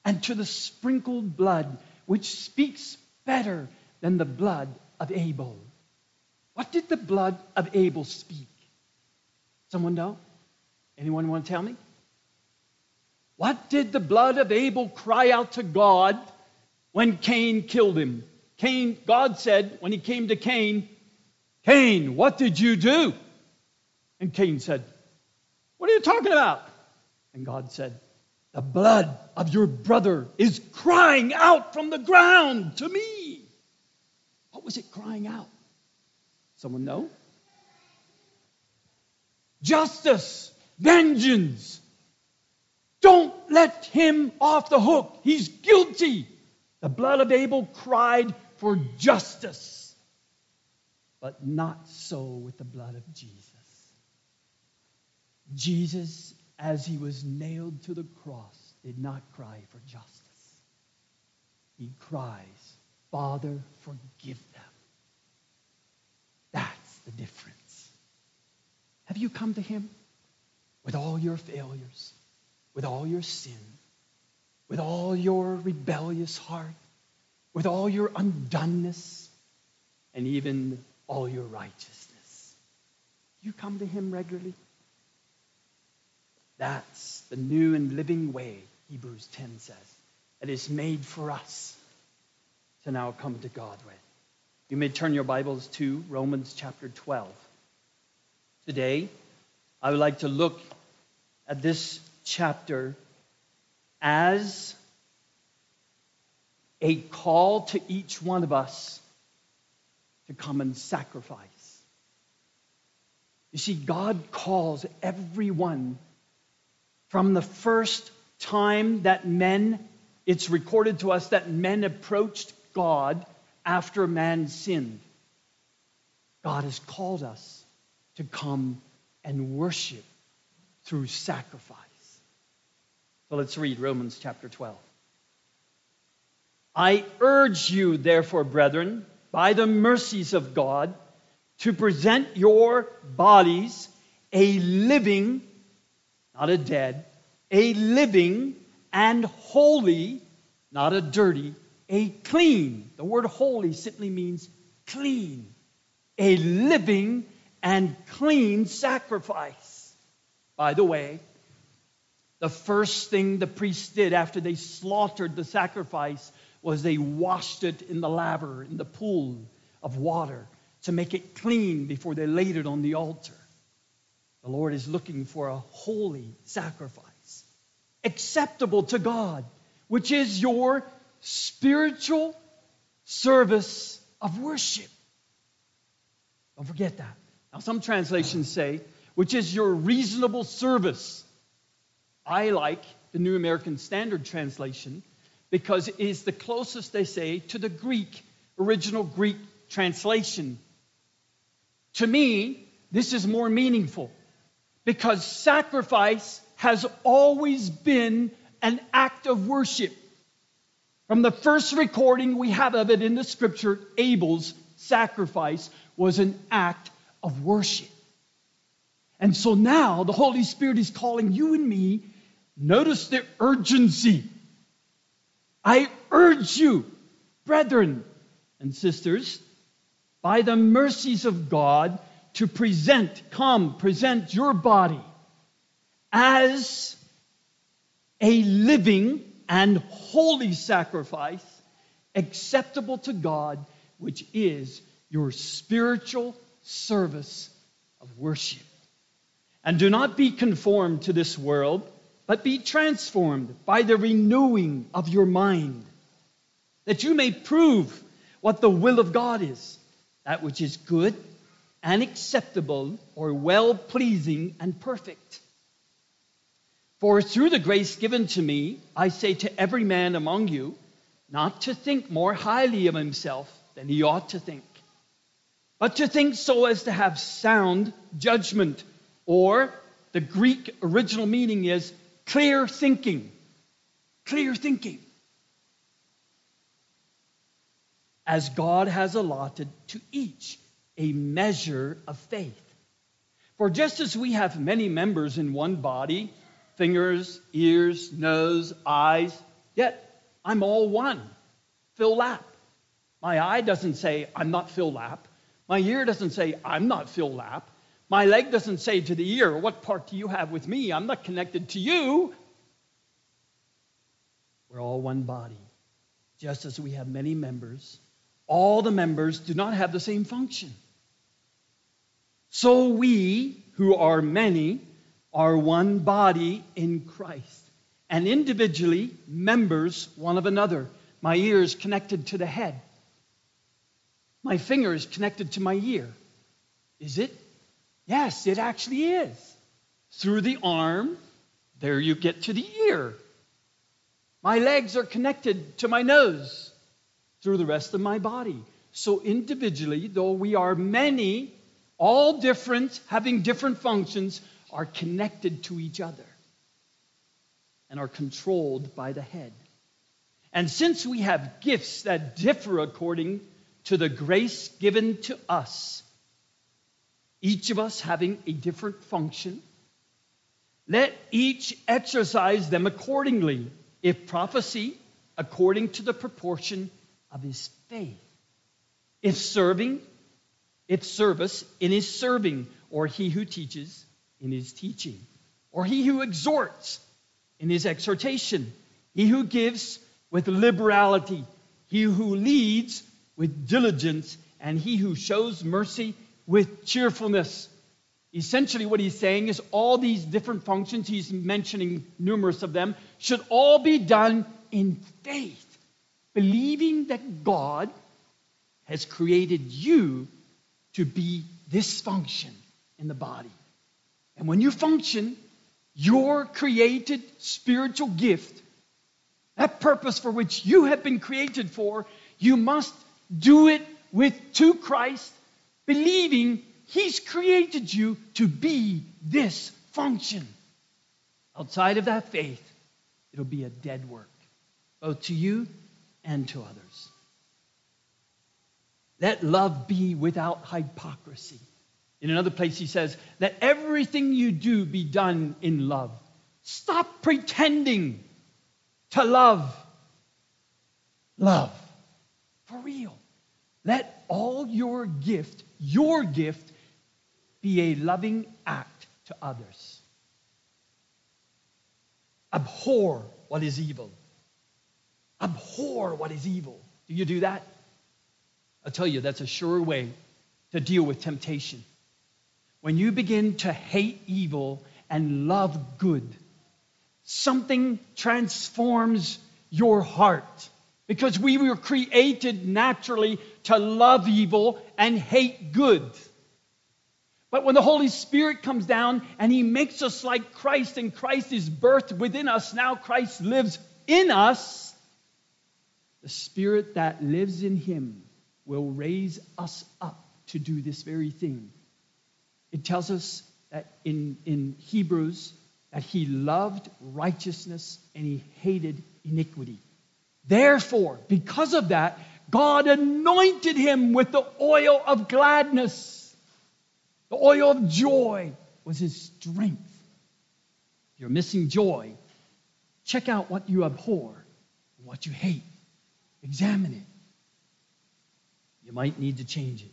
[SPEAKER 2] and to the sprinkled blood, which speaks better than the blood of Abel. What did the blood of Abel speak? Someone know? Anyone want to tell me? What did the blood of Abel cry out to God when Cain killed him? Cain, God said when he came to Cain, Cain, what did you do? And Cain said, What are you talking about? And God said, The blood of your brother is crying out from the ground to me. What was it crying out? Someone know? Justice, vengeance. Don't let him off the hook. He's guilty. The blood of Abel cried for justice, but not so with the blood of Jesus. Jesus, as he was nailed to the cross, did not cry for justice. He cries, Father, forgive them. That's the difference. Have you come to him with all your failures, with all your sin, with all your rebellious heart, with all your undoneness, and even all your righteousness? You come to him regularly? That's the new and living way, Hebrews 10 says, that is made for us to now come to God with. You may turn your Bibles to Romans chapter 12. Today, I would like to look at this chapter as a call to each one of us come and sacrifice. You see, God calls everyone from the first time that men, it's recorded to us that men approached God after man sinned. God has called us to come and worship through sacrifice. So let's read Romans chapter 12. I urge you, therefore, brethren, by the mercies of God, to present your bodies a living, not a dead, a living and holy, not a dirty, a clean. The word holy simply means clean. A living and clean sacrifice. By the way, The first thing the priests did after they slaughtered the sacrifice was they washed it in the laver, in the pool of water, to make it clean before they laid it on the altar. The Lord is looking for a holy sacrifice, acceptable to God, which is your spiritual service of worship. Don't forget that. Now, some translations say, which is your reasonable service. I like the New American Standard Translation because it is the closest, they say, to the Greek, original Greek translation. To me, this is more meaningful because sacrifice has always been an act of worship. From the first recording we have of it in the scripture, Abel's sacrifice was an act of worship. And so now the Holy Spirit is calling you and me. Notice the urgency. I urge you, brethren and sisters, by the mercies of God, to present, come, present your body as a living and holy sacrifice acceptable to God, which is your spiritual service of worship. And do not be conformed to this world, but be transformed by the renewing of your mind, that you may prove what the will of God is, that which is good and acceptable or well pleasing and perfect. For through the grace given to me, I say to every man among you, not to think more highly of himself than he ought to think, but to think so as to have sound judgment, or the Greek original meaning is clear thinking. Clear thinking. As God has allotted to each a measure of faith. For just as we have many members in one body, fingers, ears, nose, eyes, yet I'm all one. Phil Lap. My eye doesn't say, I'm not Phil Lap. My ear doesn't say, I'm not Phil Lap. My leg doesn't say to the ear, What part do you have with me? I'm not connected to you. We're all one body. Just as we have many members, all the members do not have the same function. So we, who are many, are one body in Christ, and individually members one of another. My ear is connected to the head. My finger is connected to my ear. Is it? Yes, it actually is. Through the arm, there you get to the ear. My legs are connected to my nose through the rest of my body. So, individually, though we are many, all different, having different functions, are connected to each other and are controlled by the head. And since we have gifts that differ according to the grace given to us, each of us having a different function, let each exercise them accordingly. If prophecy, according to the proportion of his faith. If serving, if service, in his serving, or he who teaches, in his teaching, or he who exhorts in his exhortation, he who gives with liberality, he who leads with diligence, and he who shows mercy with cheerfulness. Essentially, what he's saying is all these different functions, he's mentioning numerous of them, should all be done in faith, believing that God has created you to be this function in the body. And when you function, your created spiritual gift, that purpose for which you have been created for, you must do it with to Christ, believing He's created you to be this function. Outside of that faith, it'll be a dead work, both to you and to others. Let love be without hypocrisy. In another place, he says, Let everything you do be done in love. Stop pretending to love. Love. For real. Let all your gift, your gift, be a loving act to others. Abhor what is evil. Abhor what is evil. Do you do that? I'll tell you, that's a sure way to deal with temptation. When you begin to hate evil and love good, something transforms your heart. Because we were created naturally to love evil and hate good. But when the Holy Spirit comes down and He makes us like Christ, and Christ is birthed within us, now Christ lives in us, the Spirit that lives in Him will raise us up to do this very thing. It tells us that in, in Hebrews that He loved righteousness and He hated iniquity. Therefore, because of that, God anointed him with the oil of gladness. The oil of joy was his strength. If you're missing joy, check out what you abhor and what you hate. Examine it. You might need to change it.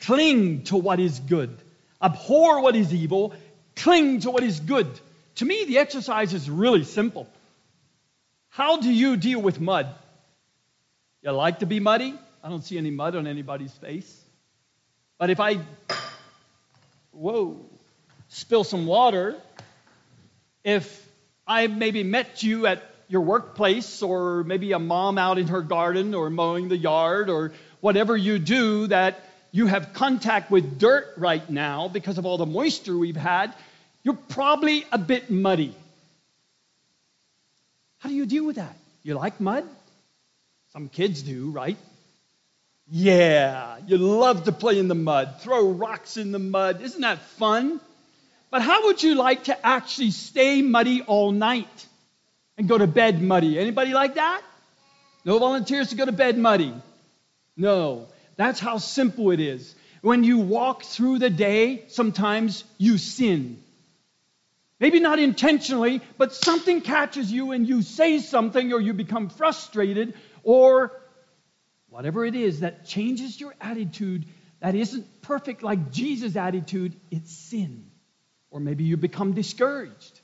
[SPEAKER 2] Cling to what is good. Abhor what is evil. Cling to what is good. To me, the exercise is really simple. How do you deal with mud? You like to be muddy? I don't see any mud on anybody's face. But if I whoa, spill some water, if I maybe met you at your workplace or maybe a mom out in her garden or mowing the yard or whatever you do that you have contact with dirt right now because of all the moisture we've had, you're probably a bit muddy. How do you deal with that? You like mud? Some kids do, right? Yeah, you love to play in the mud, throw rocks in the mud. Isn't that fun? But how would you like to actually stay muddy all night and go to bed muddy? Anybody like that? No volunteers to go to bed muddy? No. That's how simple it is. When you walk through the day, sometimes you sin. Maybe not intentionally, but something catches you and you say something or you become frustrated or whatever it is that changes your attitude that isn't perfect like Jesus' attitude, it's sin. Or maybe you become discouraged.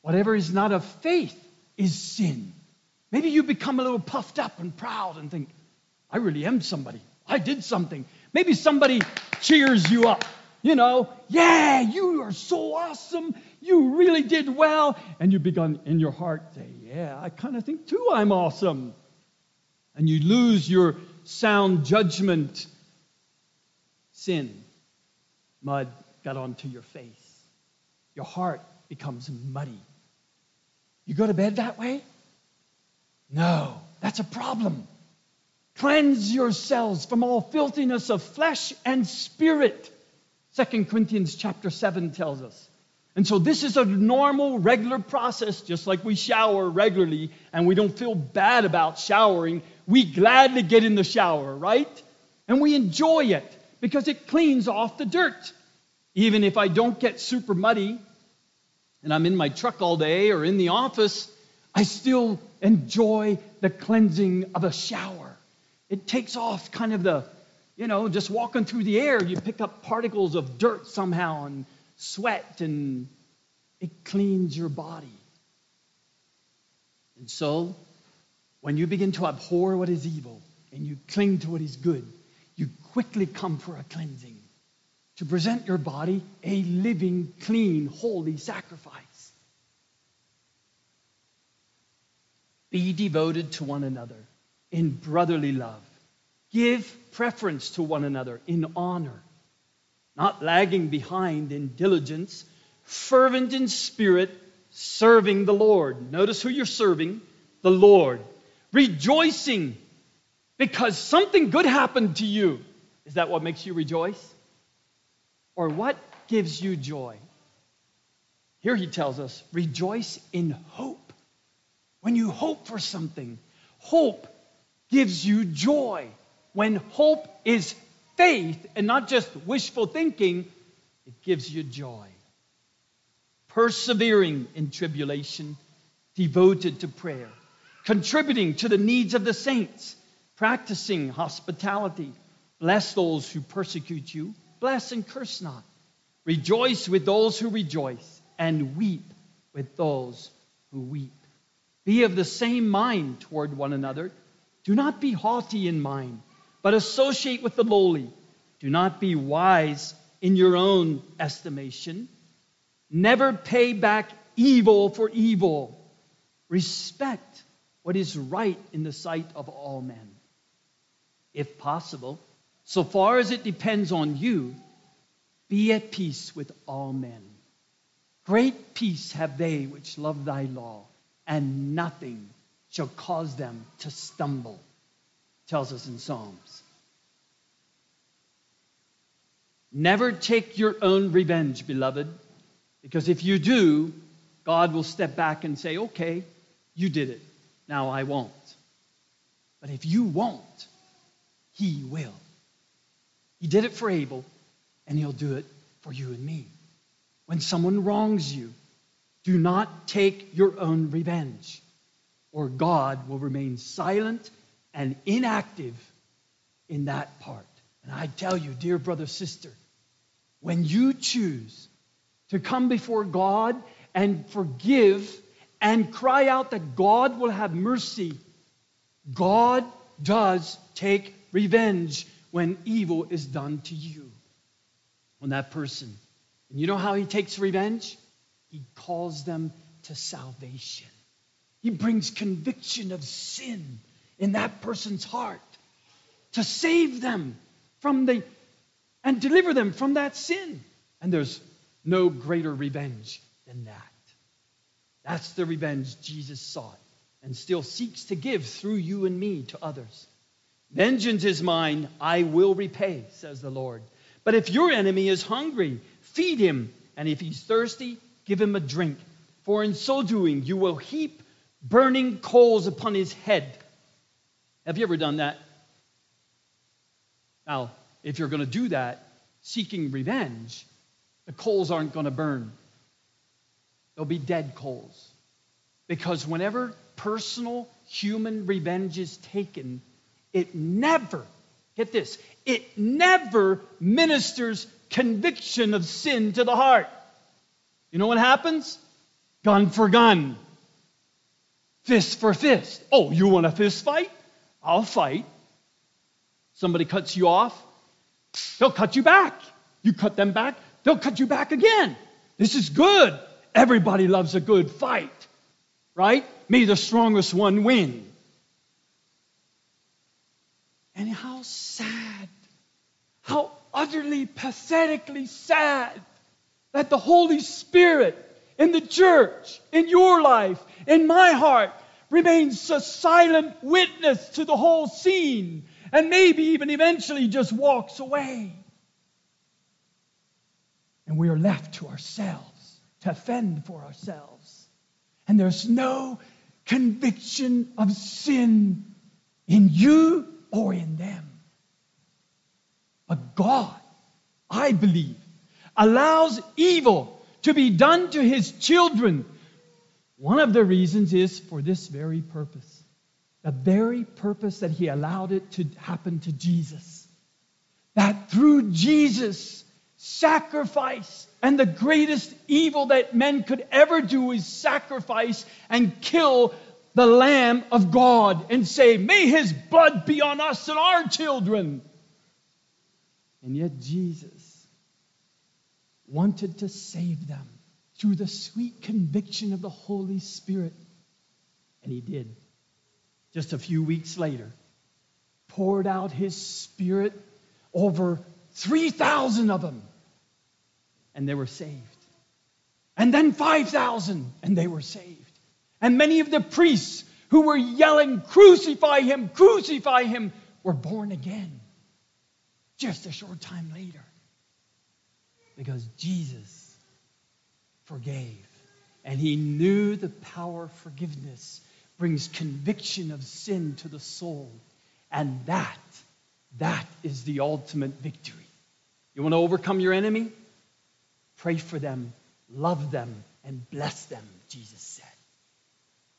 [SPEAKER 2] Whatever is not of faith is sin. Maybe you become a little puffed up and proud and think, I really am somebody. I did something. Maybe somebody cheers you up. You know, yeah, you are so awesome. You really did well. And you begin in your heart say, yeah, I kind of think too I'm awesome and you lose your sound judgment, sin, mud got onto your face. Your heart becomes muddy. You go to bed that way? No, that's a problem. Cleanse yourselves from all filthiness of flesh and spirit. 2 Corinthians chapter 7 tells us. And so this is a normal, regular process, just like we shower regularly and we don't feel bad about showering we gladly get in the shower, right? And we enjoy it because it cleans off the dirt. Even if I don't get super muddy and I'm in my truck all day or in the office, I still enjoy the cleansing of a shower. It takes off kind of the, you know, just walking through the air, you pick up particles of dirt somehow and sweat, and it cleans your body. And so, when you begin to abhor what is evil and you cling to what is good, you quickly come for a cleansing to present your body a living, clean, holy sacrifice. Be devoted to one another in brotherly love. Give preference to one another in honor, not lagging behind in diligence, fervent in spirit, serving the Lord. Notice who you're serving the Lord rejoicing because something good happened to you. Is that what makes you rejoice? Or what gives you joy? Here he tells us rejoice in hope. When you hope for something, hope gives you joy. When hope is faith and not just wishful thinking, it gives you joy. Persevering in tribulation, devoted to prayer contributing to the needs of the saints, practicing hospitality. Bless those who persecute you, bless and curse not. Rejoice with those who rejoice, and weep with those who weep. Be of the same mind toward one another. Do not be haughty in mind, but associate with the lowly. Do not be wise in your own estimation. Never pay back evil for evil. Respect what is right in the sight of all men. If possible, so far as it depends on you, be at peace with all men. Great peace have they which love thy law, and nothing shall cause them to stumble, tells us in Psalms. Never take your own revenge, beloved, because if you do, God will step back and say, okay, you did it. Now I won't. But if you won't, He will. He did it for Abel, and He'll do it for you and me. When someone wrongs you, do not take your own revenge, or God will remain silent and inactive in that part. And I tell you, dear brother, sister, when you choose to come before God and forgive and cry out that God will have mercy, God does take revenge when evil is done to you, on that person. And you know how he takes revenge? He calls them to salvation. He brings conviction of sin in that person's heart to save them from the and deliver them from that sin. And there's no greater revenge than that. That's the revenge Jesus sought and still seeks to give through you and me to others. Vengeance is mine, I will repay, says the Lord. But if your enemy is hungry, feed him, and if he's thirsty, give him a drink. For in so doing, you will heap burning coals upon his head. Have you ever done that? Now, if you're going to do that, seeking revenge, the coals aren't going to burn. They'll be dead coals. Because whenever personal human revenge is taken, it never, get this, it never ministers conviction of sin to the heart. You know what happens? Gun for gun, fist for fist. Oh, you want a fist fight? I'll fight. Somebody cuts you off, they'll cut you back. You cut them back, they'll cut you back again. This is good. Everybody loves a good fight, right? May the strongest one win. And how sad, how utterly, pathetically sad that the Holy Spirit in the church, in your life, in my heart, remains a silent witness to the whole scene and maybe even eventually just walks away. And we are left to ourselves to fend for ourselves. And there's no conviction of sin in you or in them. But God, I believe, allows evil to be done to his children. One of the reasons is for this very purpose. The very purpose that he allowed it to happen to Jesus. That through Jesus' sacrifice, and the greatest evil that men could ever do is sacrifice and kill the Lamb of God and say, May his blood be on us and our children. And yet Jesus wanted to save them through the sweet conviction of the Holy Spirit. And he did. Just a few weeks later, poured out his Spirit over 3,000 of them, and they were saved. And then 5,000, and they were saved. And many of the priests who were yelling, Crucify him, crucify him, were born again just a short time later. Because Jesus forgave. And he knew the power of forgiveness brings conviction of sin to the soul. And that, that is the ultimate victory. You want to overcome your enemy? Pray for them, love them, and bless them, Jesus said.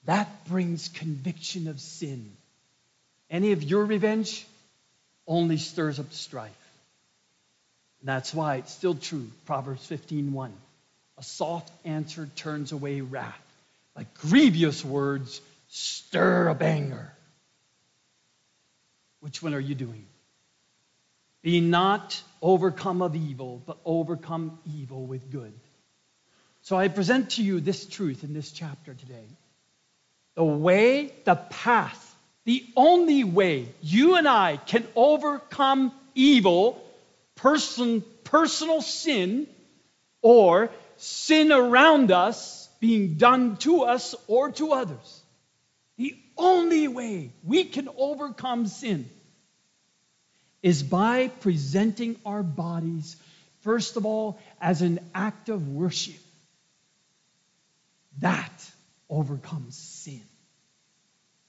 [SPEAKER 2] That brings conviction of sin. Any of your revenge only stirs up strife. And that's why it's still true. Proverbs 15:1. A soft answer turns away wrath, but grievous words stir up anger. Which one are you doing? Be not overcome of evil, but overcome evil with good. So I present to you this truth in this chapter today. The way, the path, the only way you and I can overcome evil, person, personal sin, or sin around us being done to us or to others. The only way we can overcome sin is by presenting our bodies, first of all, as an act of worship. That overcomes sin.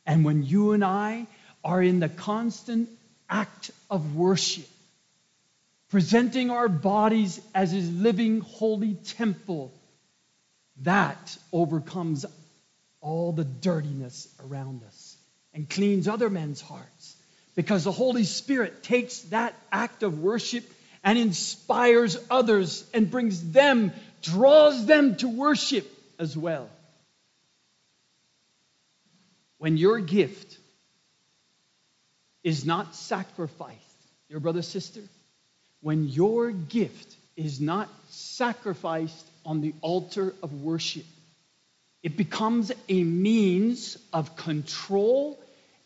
[SPEAKER 2] And when you and I are in the constant act of worship, presenting our bodies as his living holy temple, that overcomes all the dirtiness around us and cleans other men's hearts. Because the Holy Spirit takes that act of worship and inspires others and brings them, draws them to worship as well. When your gift is not sacrificed, your brother, sister, when your gift is not sacrificed on the altar of worship, it becomes a means of control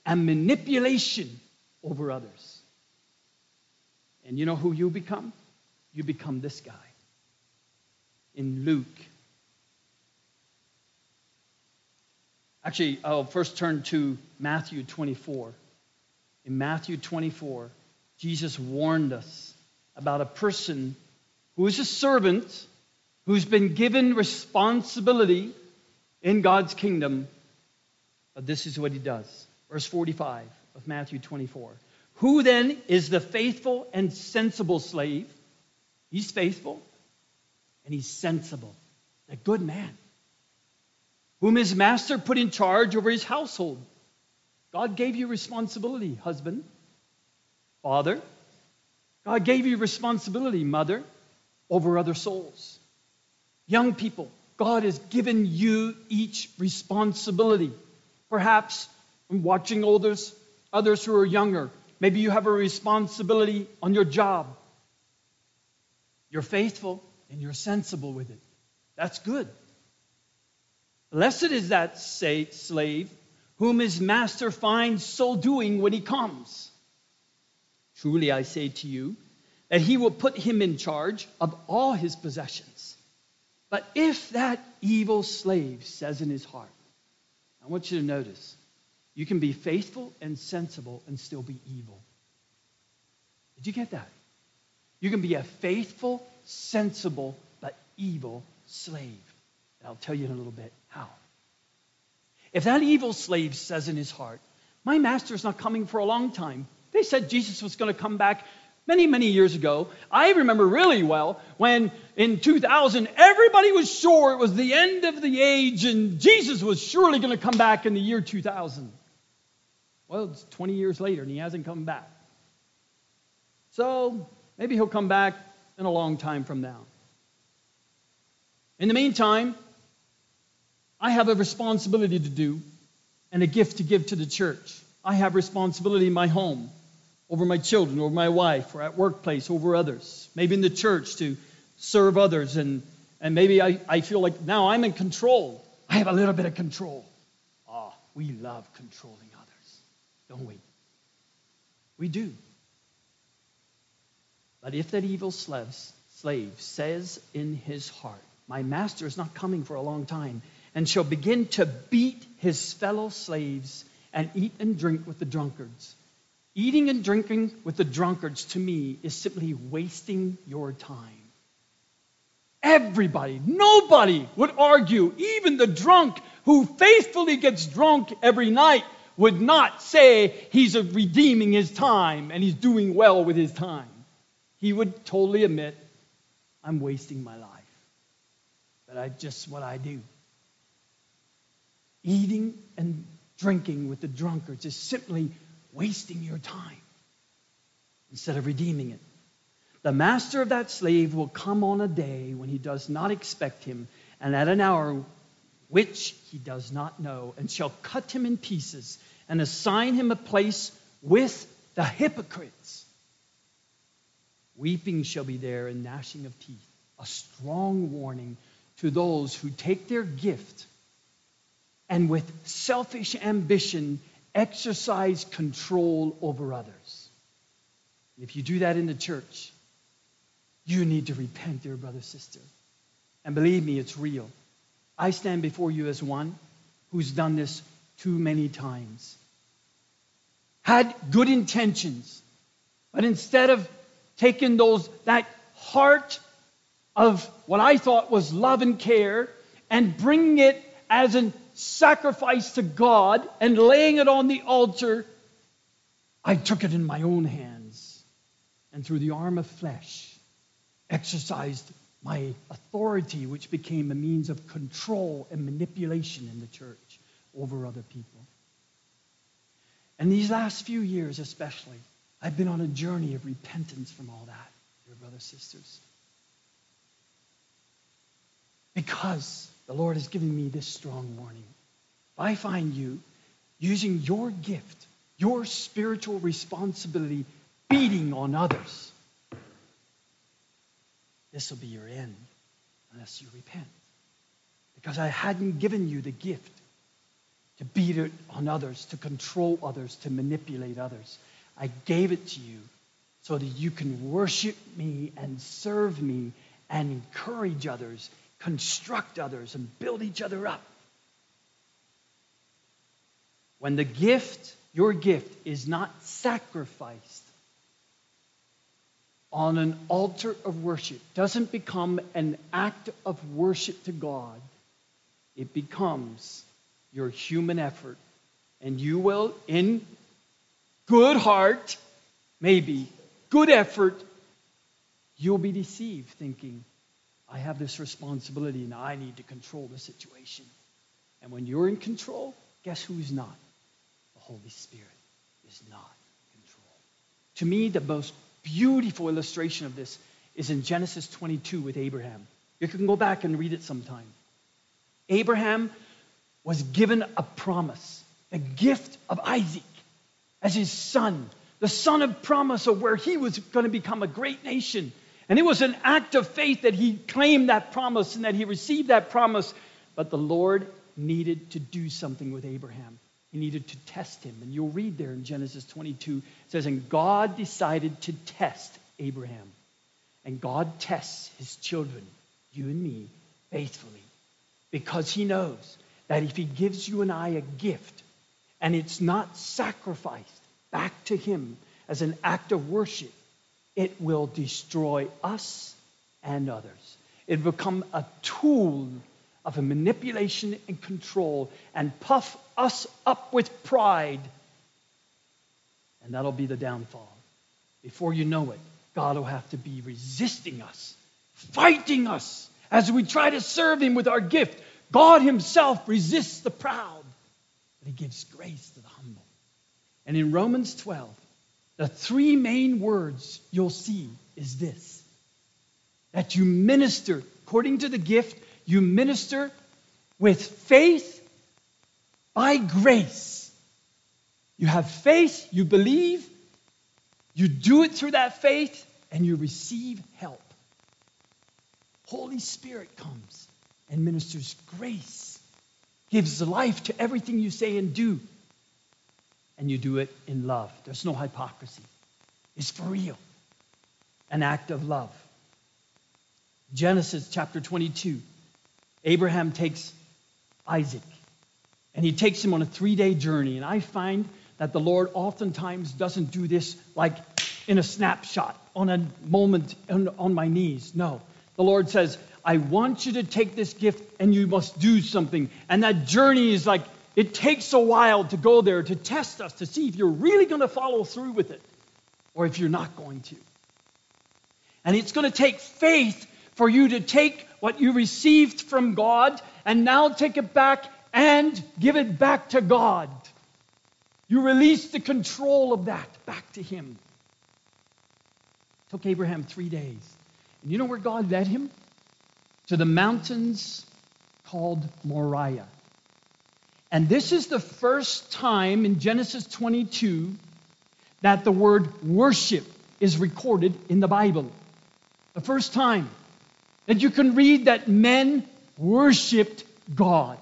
[SPEAKER 2] and manipulation over others. And you know who you become? You become this guy. In Luke. Actually, I'll first turn to Matthew 24. In Matthew 24, Jesus warned us about a person who is a servant who's been given responsibility in God's kingdom. But this is what he does. Verse 45 of Matthew 24. Who then is the faithful and sensible slave? He's faithful and he's sensible, a good man, whom his master put in charge over his household. God gave you responsibility, husband, father, God gave you responsibility, mother, over other souls. Young people, God has given you each responsibility. Perhaps from watching others, others who are younger, maybe you have a responsibility on your job. You're faithful and you're sensible with it. That's good. Blessed is that slave whom his master finds so doing when he comes. Truly I say to you that he will put him in charge of all his possessions. But if that evil slave says in his heart, I want you to notice, you can be faithful and sensible and still be evil. Did you get that? You can be a faithful, sensible, but evil slave. And I'll tell you in a little bit how. If that evil slave says in his heart, My master is not coming for a long time, they said Jesus was going to come back many, many years ago. I remember really well when in 2000 everybody was sure it was the end of the age and Jesus was surely going to come back in the year 2000. Well, it's 20 years later and he hasn't come back. So maybe he'll come back in a long time from now. In the meantime, I have a responsibility to do and a gift to give to the church. I have responsibility in my home over my children, over my wife, or at workplace, over others. Maybe in the church to serve others. And, and maybe I, I feel like now I'm in control. I have a little bit of control. Ah, oh, we love controlling don't we? We do. But if that evil slave, says in his heart, My master is not coming for a long time, and shall begin to beat his fellow slaves and eat and drink with the drunkards, Eating and drinking with the drunkards to me is simply wasting your time. Everybody, nobody would argue, even the drunk who faithfully gets drunk every night would not say he's redeeming his time and he's doing well with his time. He would totally admit, I'm wasting my life. But I just what I do. Eating and drinking with the drunkards is simply wasting your time instead of redeeming it. the master of that slave will come on a day when he does not expect him, and at an hour which he does not know, and shall cut him in pieces and assign him a place with the hypocrites. Weeping shall be there and gnashing of teeth, a strong warning to those who take their gift and with selfish ambition exercise control over others. If you do that in the church, you need to repent, dear brother, sister. And believe me, it's real. I stand before you as one who's done this too many times. Had good intentions, but instead of taking those that heart of what I thought was love and care and bringing it as a sacrifice to God and laying it on the altar, I took it in my own hands and through the arm of flesh exercised my authority, which became a means of control and manipulation in the church over other people. And these last few years, especially, I've been on a journey of repentance from all that, dear brothers, sisters. Because the Lord has given me this strong warning. If I find you using your gift, your spiritual responsibility, beating on others, this will be your end unless you repent. Because I hadn't given you the gift to beat it on others, to control others, to manipulate others. I gave it to you so that you can worship me and serve me and encourage others, construct others, and build each other up. When the gift, your gift, is not sacrificed on an altar of worship, doesn't become an act of worship to God, it becomes your human effort. And you will, in good heart, maybe, good effort, you'll be deceived thinking, I have this responsibility and I need to control the situation. And when you're in control, guess who's not? The Holy Spirit is not in control. To me, the most beautiful illustration of this is in Genesis 22 with Abraham. You can go back and read it sometime. Abraham was given a promise, the gift of Isaac as his son, the son of promise of where he was going to become a great nation. And it was an act of faith that he claimed that promise and that he received that promise. But the Lord needed to do something with Abraham. He needed to test him. And you'll read there in Genesis 22, it says, And God decided to test Abraham. And God tests his children, you and me, faithfully. Because he knows that if he gives you and I a gift, and it's not sacrificed back to him as an act of worship, it will destroy us and others. It will become a tool of a manipulation and control and puff us up with pride. And that'll be the downfall. Before you know it, God will have to be resisting us, fighting us as we try to serve Him with our gift. God Himself resists the proud, but He gives grace to the humble. And in Romans 12, the three main words you'll see is this that you minister according to the gift, you minister with faith by grace. You have faith, you believe, you do it through that faith, and you receive help. Holy Spirit comes and ministers grace, gives life to everything you say and do. And you do it in love. There's no hypocrisy. It's for real. An act of love. Genesis chapter 22. Abraham takes Isaac and he takes him on a three day journey. And I find that the Lord oftentimes doesn't do this like in a snapshot, on a moment on, on my knees. No. The Lord says, I want you to take this gift and you must do something. And that journey is like, it takes a while to go there to test us, to see if you're really going to follow through with it or if you're not going to. And it's going to take faith for you to take what you received from God and now take it back and give it back to God. You release the control of that back to Him. It took Abraham three days. And you know where God led him? To the mountains called Moriah. And this is the first time in Genesis 22 that the word worship is recorded in the Bible. The first time that you can read that men worshiped God.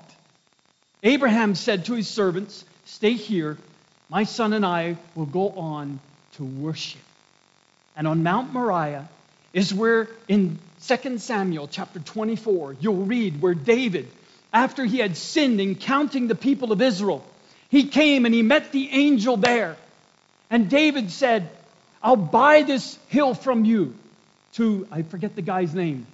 [SPEAKER 2] Abraham said to his servants, Stay here. My son and I will go on to worship. And on Mount Moriah is where in 2 Samuel chapter 24, you'll read where David, after he had sinned in counting the people of Israel, he came and he met the angel there. And David said, I'll buy this hill from you to, I forget the guy's name.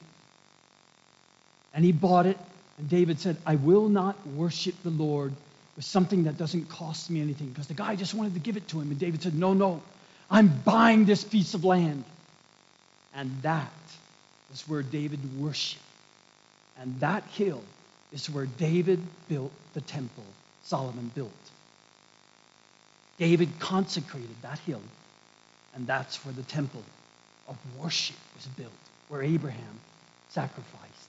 [SPEAKER 2] And he bought it. And David said, I will not worship the Lord with something that doesn't cost me anything. Because the guy just wanted to give it to him. And David said, No, no, I'm buying this piece of land. And that is where David worshiped. And that hill is where David built the temple Solomon built. David consecrated that hill, and that's where the temple of worship was built, where Abraham sacrificed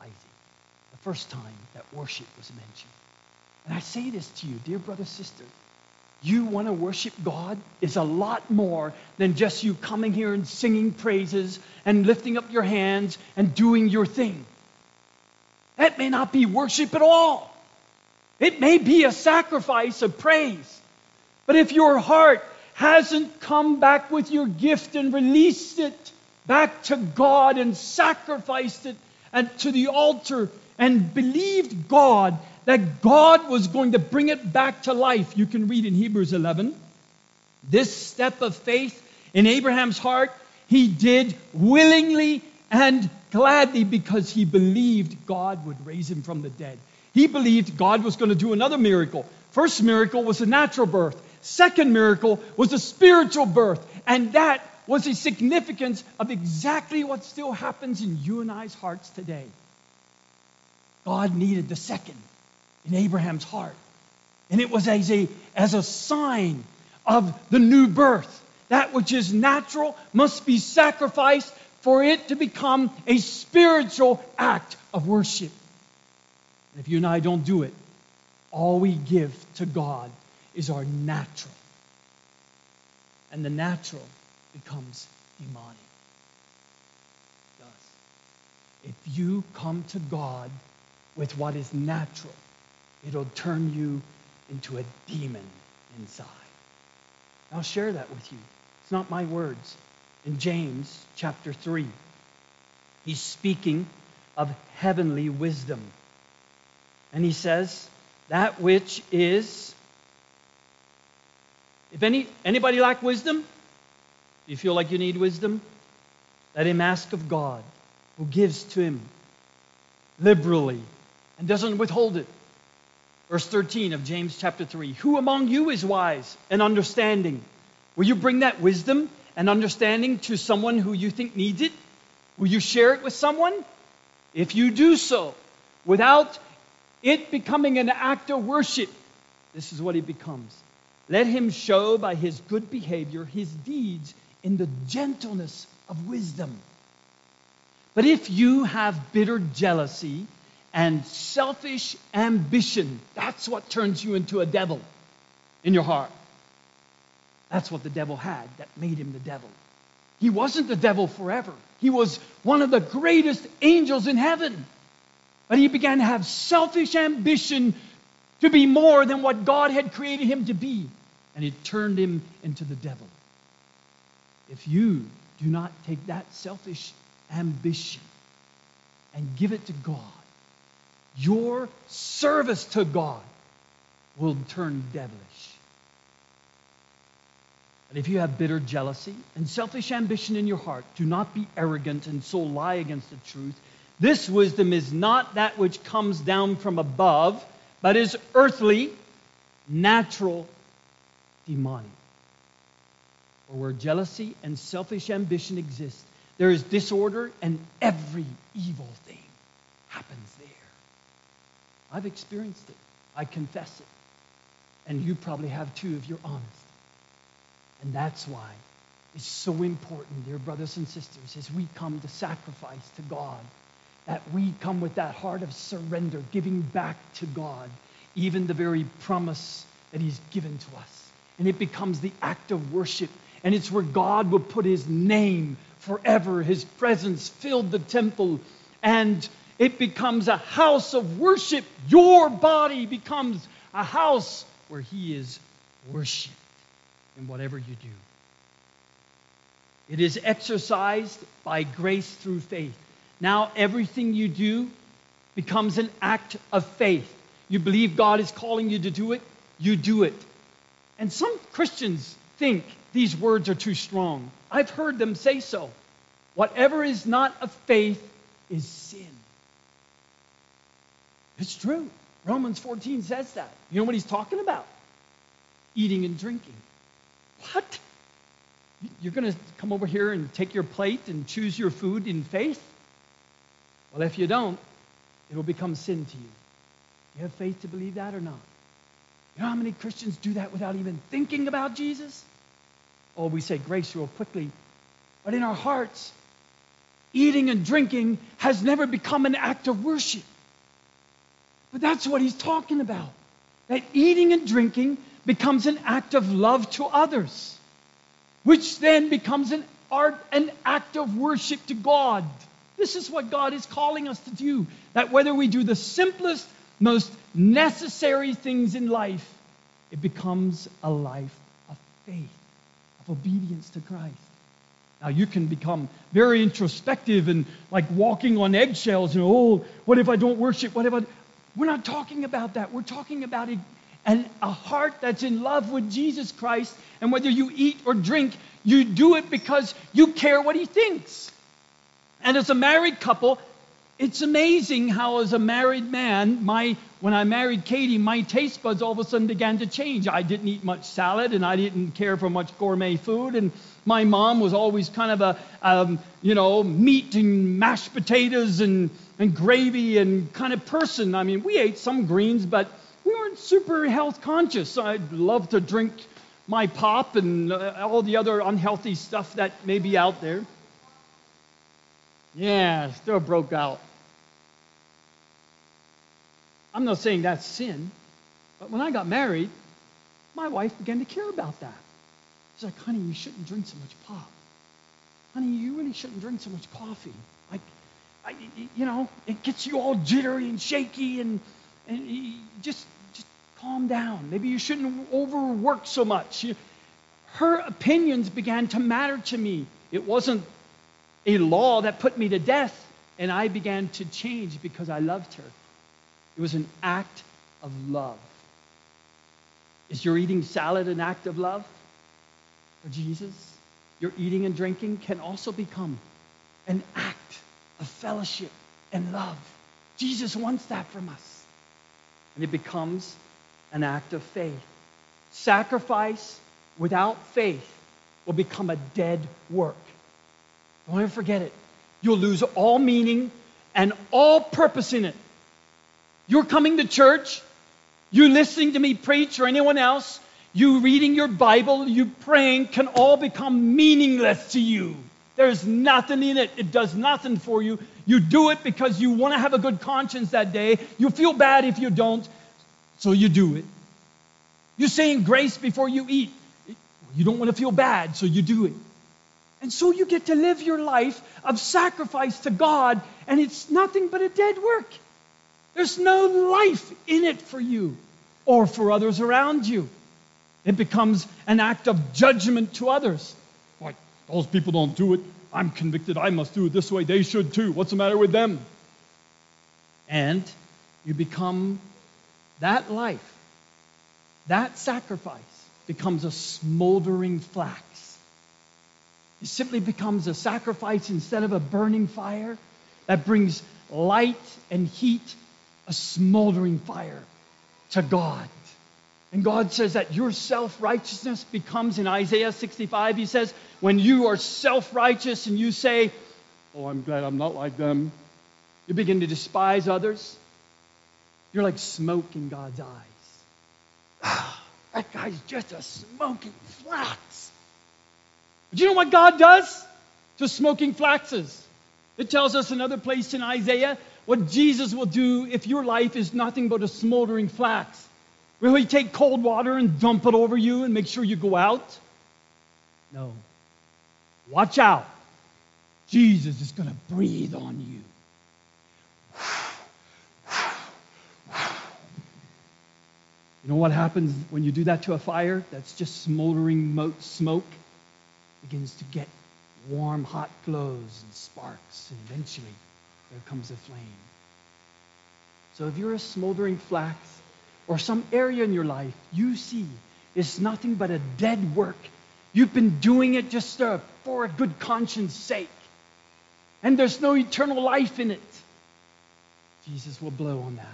[SPEAKER 2] Isaac. The first time that worship was mentioned. And I say this to you, dear brother, sister. You want to worship God is a lot more than just you coming here and singing praises and lifting up your hands and doing your thing. That may not be worship at all. It may be a sacrifice of praise. But if your heart hasn't come back with your gift and released it back to God and sacrificed it and to the altar and believed God that God was going to bring it back to life. You can read in Hebrews 11. This step of faith in Abraham's heart, he did willingly and gladly because he believed God would raise him from the dead. He believed God was going to do another miracle. First miracle was a natural birth. Second miracle was a spiritual birth. And that was the significance of exactly what still happens in you and I's hearts today. God needed the second in Abraham's heart. And it was as a, as a sign of the new birth. That which is natural must be sacrificed for it to become a spiritual act of worship. And if you and I don't do it, all we give to God is our natural. And the natural becomes demonic. Thus. If you come to God with what is natural, it'll turn you into a demon inside. I'll share that with you. It's not my words. In James chapter 3, he's speaking of heavenly wisdom. And he says, that which is if any anybody lack wisdom, do you feel like you need wisdom? Let him ask of God, who gives to him liberally and doesn't withhold it. Verse 13 of James chapter 3 Who among you is wise and understanding? Will you bring that wisdom and understanding to someone who you think needs it? Will you share it with someone? If you do so, without it becoming an act of worship, this is what it becomes. Let him show by his good behavior his deeds in the gentleness of wisdom. But if you have bitter jealousy and selfish ambition. That's what turns you into a devil in your heart. That's what the devil had that made him the devil. He wasn't the devil forever, he was one of the greatest angels in heaven. But he began to have selfish ambition to be more than what God had created him to be. And it turned him into the devil. If you do not take that selfish ambition and give it to God, your service to God will turn devilish. And if you have bitter jealousy and selfish ambition in your heart, do not be arrogant and so lie against the truth. This wisdom is not that which comes down from above, but is earthly, natural, demonic. For where jealousy and selfish ambition exist, there is disorder and every evil thing happens. I've experienced it. I confess it. And you probably have too if you're honest. And that's why it's so important, dear brothers and sisters, as we come to sacrifice to God, that we come with that heart of surrender, giving back to God, even the very promise that He's given to us. And it becomes the act of worship. And it's where God will put His name forever. His presence filled the temple. And it becomes a house of worship. Your body becomes a house where He is worshiped in whatever you do. It is exercised by grace through faith. Now, everything you do becomes an act of faith. You believe God is calling you to do it, you do it. And some Christians think these words are too strong. I've heard them say so. Whatever is not of faith is sin. It's true. Romans 14 says that. You know what he's talking about? Eating and drinking. What? You're going to come over here and take your plate and choose your food in faith? Well, if you don't, it will become sin to you. You have faith to believe that or not? You know how many Christians do that without even thinking about Jesus? Oh, we say grace real quickly. But in our hearts, eating and drinking has never become an act of worship. But that's what he's talking about. That eating and drinking becomes an act of love to others, which then becomes an art, an act of worship to God. This is what God is calling us to do. That whether we do the simplest, most necessary things in life, it becomes a life of faith, of obedience to Christ. Now, you can become very introspective and like walking on eggshells and, oh, what if I don't worship? What if I. We're not talking about that. We're talking about a, an, a heart that's in love with Jesus Christ. And whether you eat or drink, you do it because you care what he thinks. And as a married couple, it's amazing how, as a married man, my when I married Katie, my taste buds all of a sudden began to change. I didn't eat much salad, and I didn't care for much gourmet food. And my mom was always kind of a, um, you know, meat and mashed potatoes and and gravy and kind of person. I mean, we ate some greens, but we weren't super health conscious. I'd love to drink my pop and uh, all the other unhealthy stuff that may be out there. Yeah, still broke out. I'm not saying that's sin, but when I got married, my wife began to care about that. She's like, honey, you shouldn't drink so much pop. Honey, you really shouldn't drink so much coffee. Like, I, you know, it gets you all jittery and shaky, and, and just, just calm down. Maybe you shouldn't overwork so much. Her opinions began to matter to me. It wasn't a law that put me to death, and I began to change because I loved her. It was an act of love. Is your eating salad an act of love for Jesus? Your eating and drinking can also become an act of fellowship and love. Jesus wants that from us. And it becomes an act of faith. Sacrifice without faith will become a dead work. Don't ever forget it. You'll lose all meaning and all purpose in it. You're coming to church, you listening to me preach or anyone else, you reading your Bible, you praying can all become meaningless to you. There's nothing in it. It does nothing for you. You do it because you want to have a good conscience that day. You feel bad if you don't, so you do it. You're saying grace before you eat. You don't want to feel bad, so you do it. And so you get to live your life of sacrifice to God, and it's nothing but a dead work. There's no life in it for you or for others around you. It becomes an act of judgment to others. Those people don't do it. I'm convicted. I must do it this way. They should too. What's the matter with them? And you become that life, that sacrifice becomes a smoldering flax. It simply becomes a sacrifice instead of a burning fire that brings light and heat a smoldering fire to God. And God says that your self righteousness becomes, in Isaiah 65, he says, when you are self righteous and you say, Oh, I'm glad I'm not like them, you begin to despise others, you're like smoke in God's eyes. that guy's just a smoking flax. But you know what God does to smoking flaxes? It tells us another place in Isaiah what Jesus will do if your life is nothing but a smoldering flax. Will he take cold water and dump it over you and make sure you go out? No. Watch out. Jesus is going to breathe on you. You know what happens when you do that to a fire that's just smoldering mo- smoke? begins to get warm, hot glows and sparks, and eventually there comes a flame. So if you're a smoldering flax or some area in your life you see is nothing but a dead work, you've been doing it just uh, for a good conscience sake, and there's no eternal life in it, Jesus will blow on that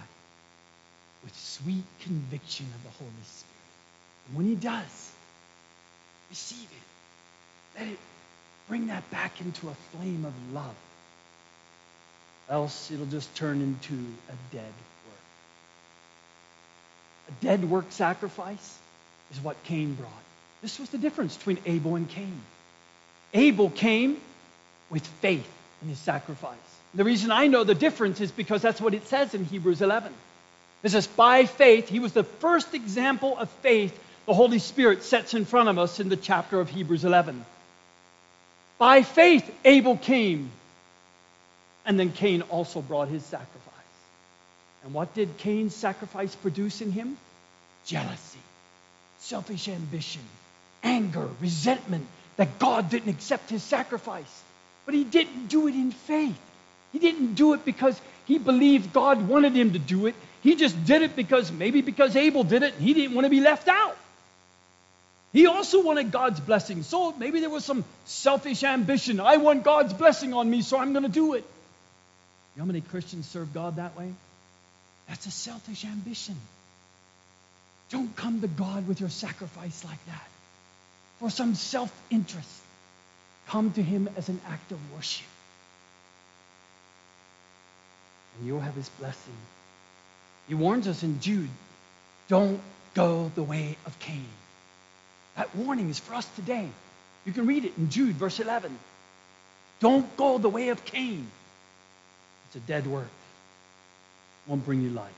[SPEAKER 2] with sweet conviction of the Holy Spirit. And when He does, receive it. Let it bring that back into a flame of love. Else it'll just turn into a dead. A dead work sacrifice is what Cain brought. This was the difference between Abel and Cain. Abel came with faith in his sacrifice. The reason I know the difference is because that's what it says in Hebrews 11. It says, by faith, he was the first example of faith the Holy Spirit sets in front of us in the chapter of Hebrews 11. By faith, Abel came. And then Cain also brought his sacrifice. And what did Cain's sacrifice produce in him? Jealousy, selfish ambition, anger, resentment that God didn't accept his sacrifice. But he didn't do it in faith. He didn't do it because he believed God wanted him to do it. He just did it because maybe because Abel did it and he didn't want to be left out. He also wanted God's blessing. So maybe there was some selfish ambition. I want God's blessing on me, so I'm going to do it. You know how many Christians serve God that way? That's a selfish ambition. Don't come to God with your sacrifice like that for some self interest. Come to Him as an act of worship. And you'll have His blessing. He warns us in Jude don't go the way of Cain. That warning is for us today. You can read it in Jude, verse 11. Don't go the way of Cain. It's a dead work. Won't bring you life.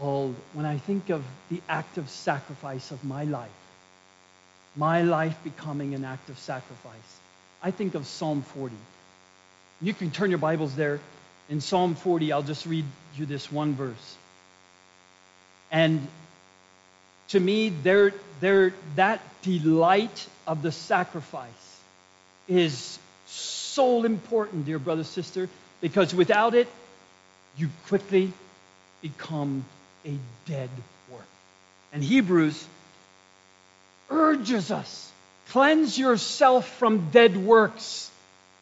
[SPEAKER 2] Oh, when I think of the act of sacrifice of my life, my life becoming an act of sacrifice, I think of Psalm 40. You can turn your Bibles there. In Psalm 40, I'll just read you this one verse. And to me, there, there, that delight of the sacrifice is so important, dear brother, sister, because without it, you quickly become a dead work. And Hebrews urges us cleanse yourself from dead works.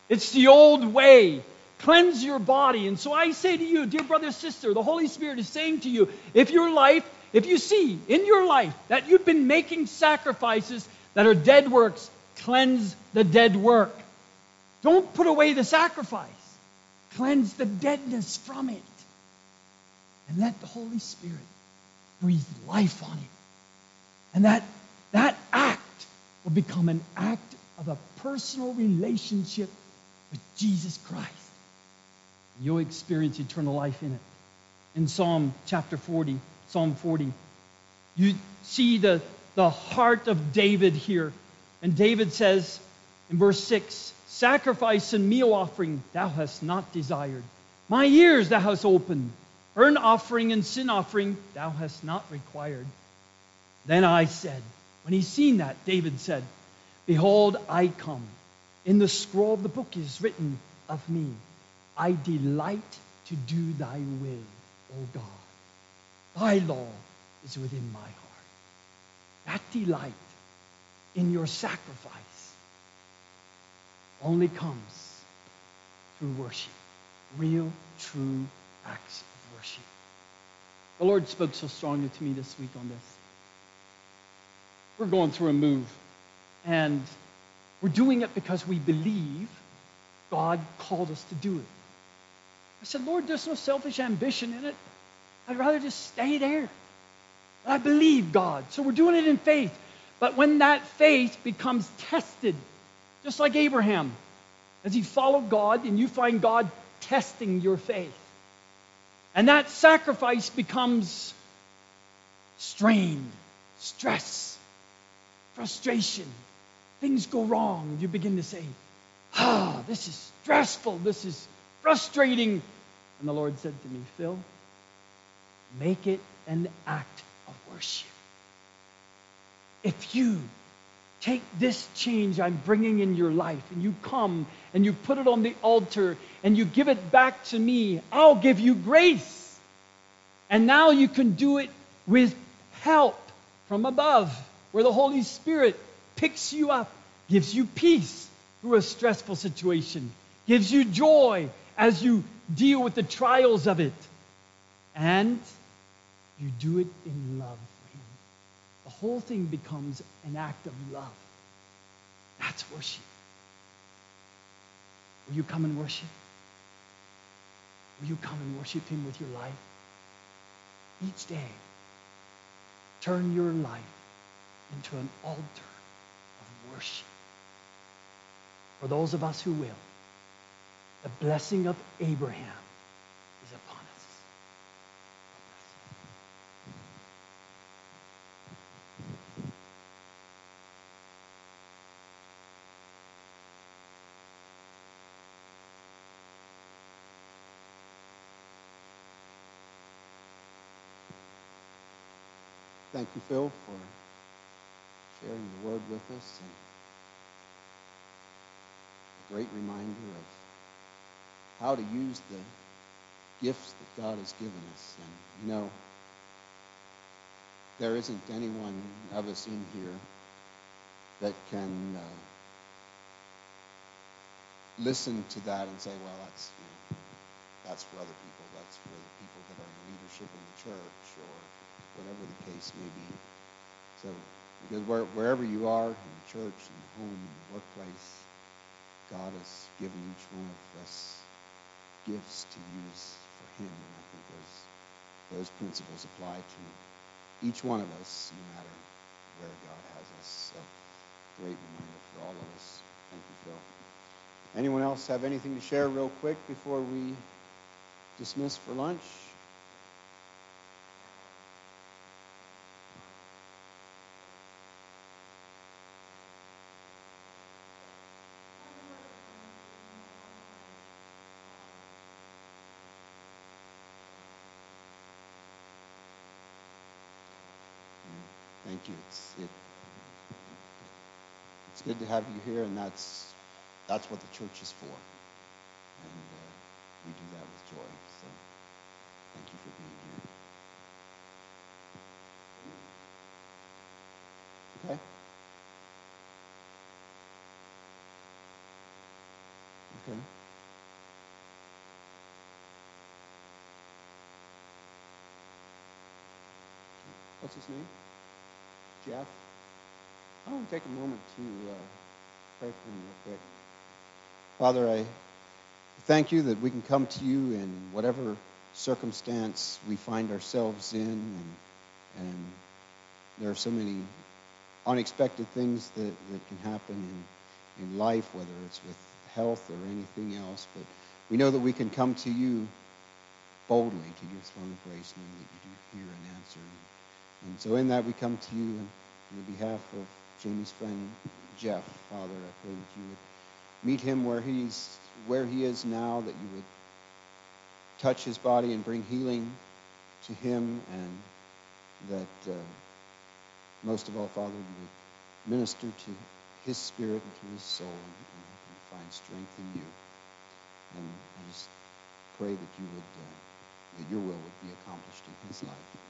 [SPEAKER 2] It's the old way. Cleanse your body. And so I say to you, dear brother, sister, the Holy Spirit is saying to you, if your life, if you see in your life that you've been making sacrifices that are dead works, cleanse the dead work. Don't put away the sacrifice. Cleanse the deadness from it. And let the Holy Spirit breathe life on it. And that, that act will become an act of a personal relationship with Jesus Christ. You'll experience eternal life in it. In Psalm chapter 40, Psalm 40, you see the, the heart of David here. And David says in verse 6 Sacrifice and meal offering thou hast not desired. My ears thou hast opened. Burnt offering and sin offering thou hast not required. Then I said, when he seen that, David said, Behold, I come. In the scroll of the book is written of me, I delight to do thy will, O God. Thy law is within my heart. That delight in your sacrifice only comes through worship, real, true acts of worship. The Lord spoke so strongly to me this week on this. We're going through a move, and we're doing it because we believe God called us to do it. I said, Lord, there's no selfish ambition in it. I'd rather just stay there. But I believe God. So we're doing it in faith. But when that faith becomes tested, just like Abraham, as he followed God, and you find God testing your faith, and that sacrifice becomes strain, stress, frustration. Things go wrong. You begin to say, Ah, this is stressful. This is frustrating. And the Lord said to me, Phil, make it an act of worship. If you take this change I'm bringing in your life and you come and you put it on the altar and you give it back to me, I'll give you grace. And now you can do it with help from above, where the Holy Spirit picks you up, gives you peace through a stressful situation, gives you joy as you deal with the trials of it. And you do it in love whole thing becomes an act of love. That's worship. Will you come and worship? Will you come and worship Him with your life? Each day, turn your life into an altar of worship. For those of us who will, the blessing of Abraham is upon us.
[SPEAKER 1] Thank you, Phil, for sharing the word with us and a great reminder of how to use the gifts that God has given us. And, you know, there isn't anyone of us in here that can uh, listen to that and say, well, that's, you know, that's for other people. That's for the people that are in leadership in the church or whatever the case may be. So, because where, wherever you are, in church, in the home, in the workplace, God has given each one of us gifts to use for Him. And I think those, those principles apply to each one of us, no matter where God has us. So, great reminder for all of us. Thank you, Phil. Anyone else have anything to share real quick before we dismiss for lunch? Thank you. It's it, it's good to have you here, and that's that's what the church is for, and uh, we do that with joy. So, thank you for being here. Okay. Okay. What's his name? Jeff. I want to take a moment to uh, pray for him real quick. Father, I thank you that we can come to you in whatever circumstance we find ourselves in, and, and there are so many unexpected things that, that can happen in, in life, whether it's with health or anything else. But we know that we can come to you boldly to your throne of grace, knowing that you do hear and answer. And so in that we come to you on behalf of Jamie's friend Jeff, Father, I pray that you would meet him where he's where he is now, that you would touch his body and bring healing to him, and that uh, most of all, Father, you would minister to his spirit and to his soul and, and help him find strength in you. And I just pray that you would uh, that your will would be accomplished in his life.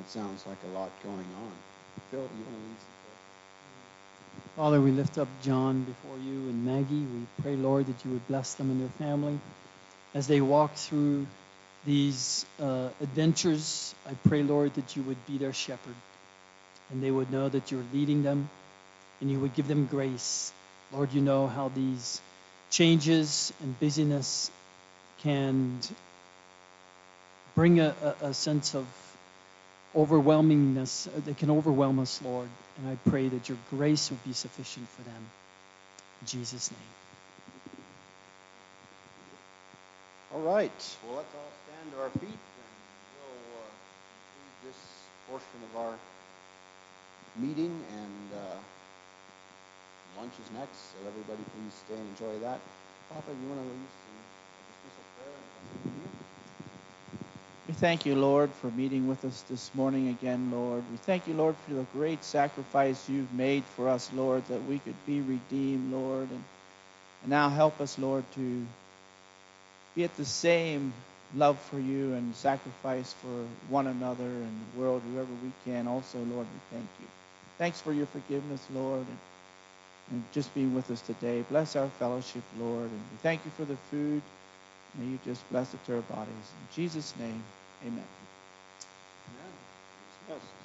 [SPEAKER 1] That sounds like a lot going on. Phil, you want to lead
[SPEAKER 2] Father, we lift up John before you and Maggie. We pray, Lord, that you would bless them and their family as they walk through these uh, adventures. I pray, Lord, that you would be their shepherd and they would know that you're leading them and you would give them grace. Lord, you know how these changes and busyness can bring a, a, a sense of overwhelmingness uh, that can overwhelm us, Lord. And I pray that your grace would be sufficient for them. In Jesus' name.
[SPEAKER 1] All right. Well, let's all stand to our feet and we'll uh, conclude this portion of our meeting. And uh, lunch is next, so everybody please stay and enjoy that. Papa, you want to lead some dismissal prayer and continue?
[SPEAKER 5] We thank you, Lord, for meeting with us this morning again, Lord. We thank you, Lord, for the great sacrifice you've made for us, Lord, that we could be redeemed, Lord. And, and now help us, Lord, to be at the same love for you and sacrifice for one another and the world, whoever we can. Also, Lord, we thank you. Thanks for your forgiveness, Lord, and, and just being with us today. Bless our fellowship, Lord. And we thank you for the food. May you just bless it to our bodies. In Jesus' name, amen.
[SPEAKER 1] Amen.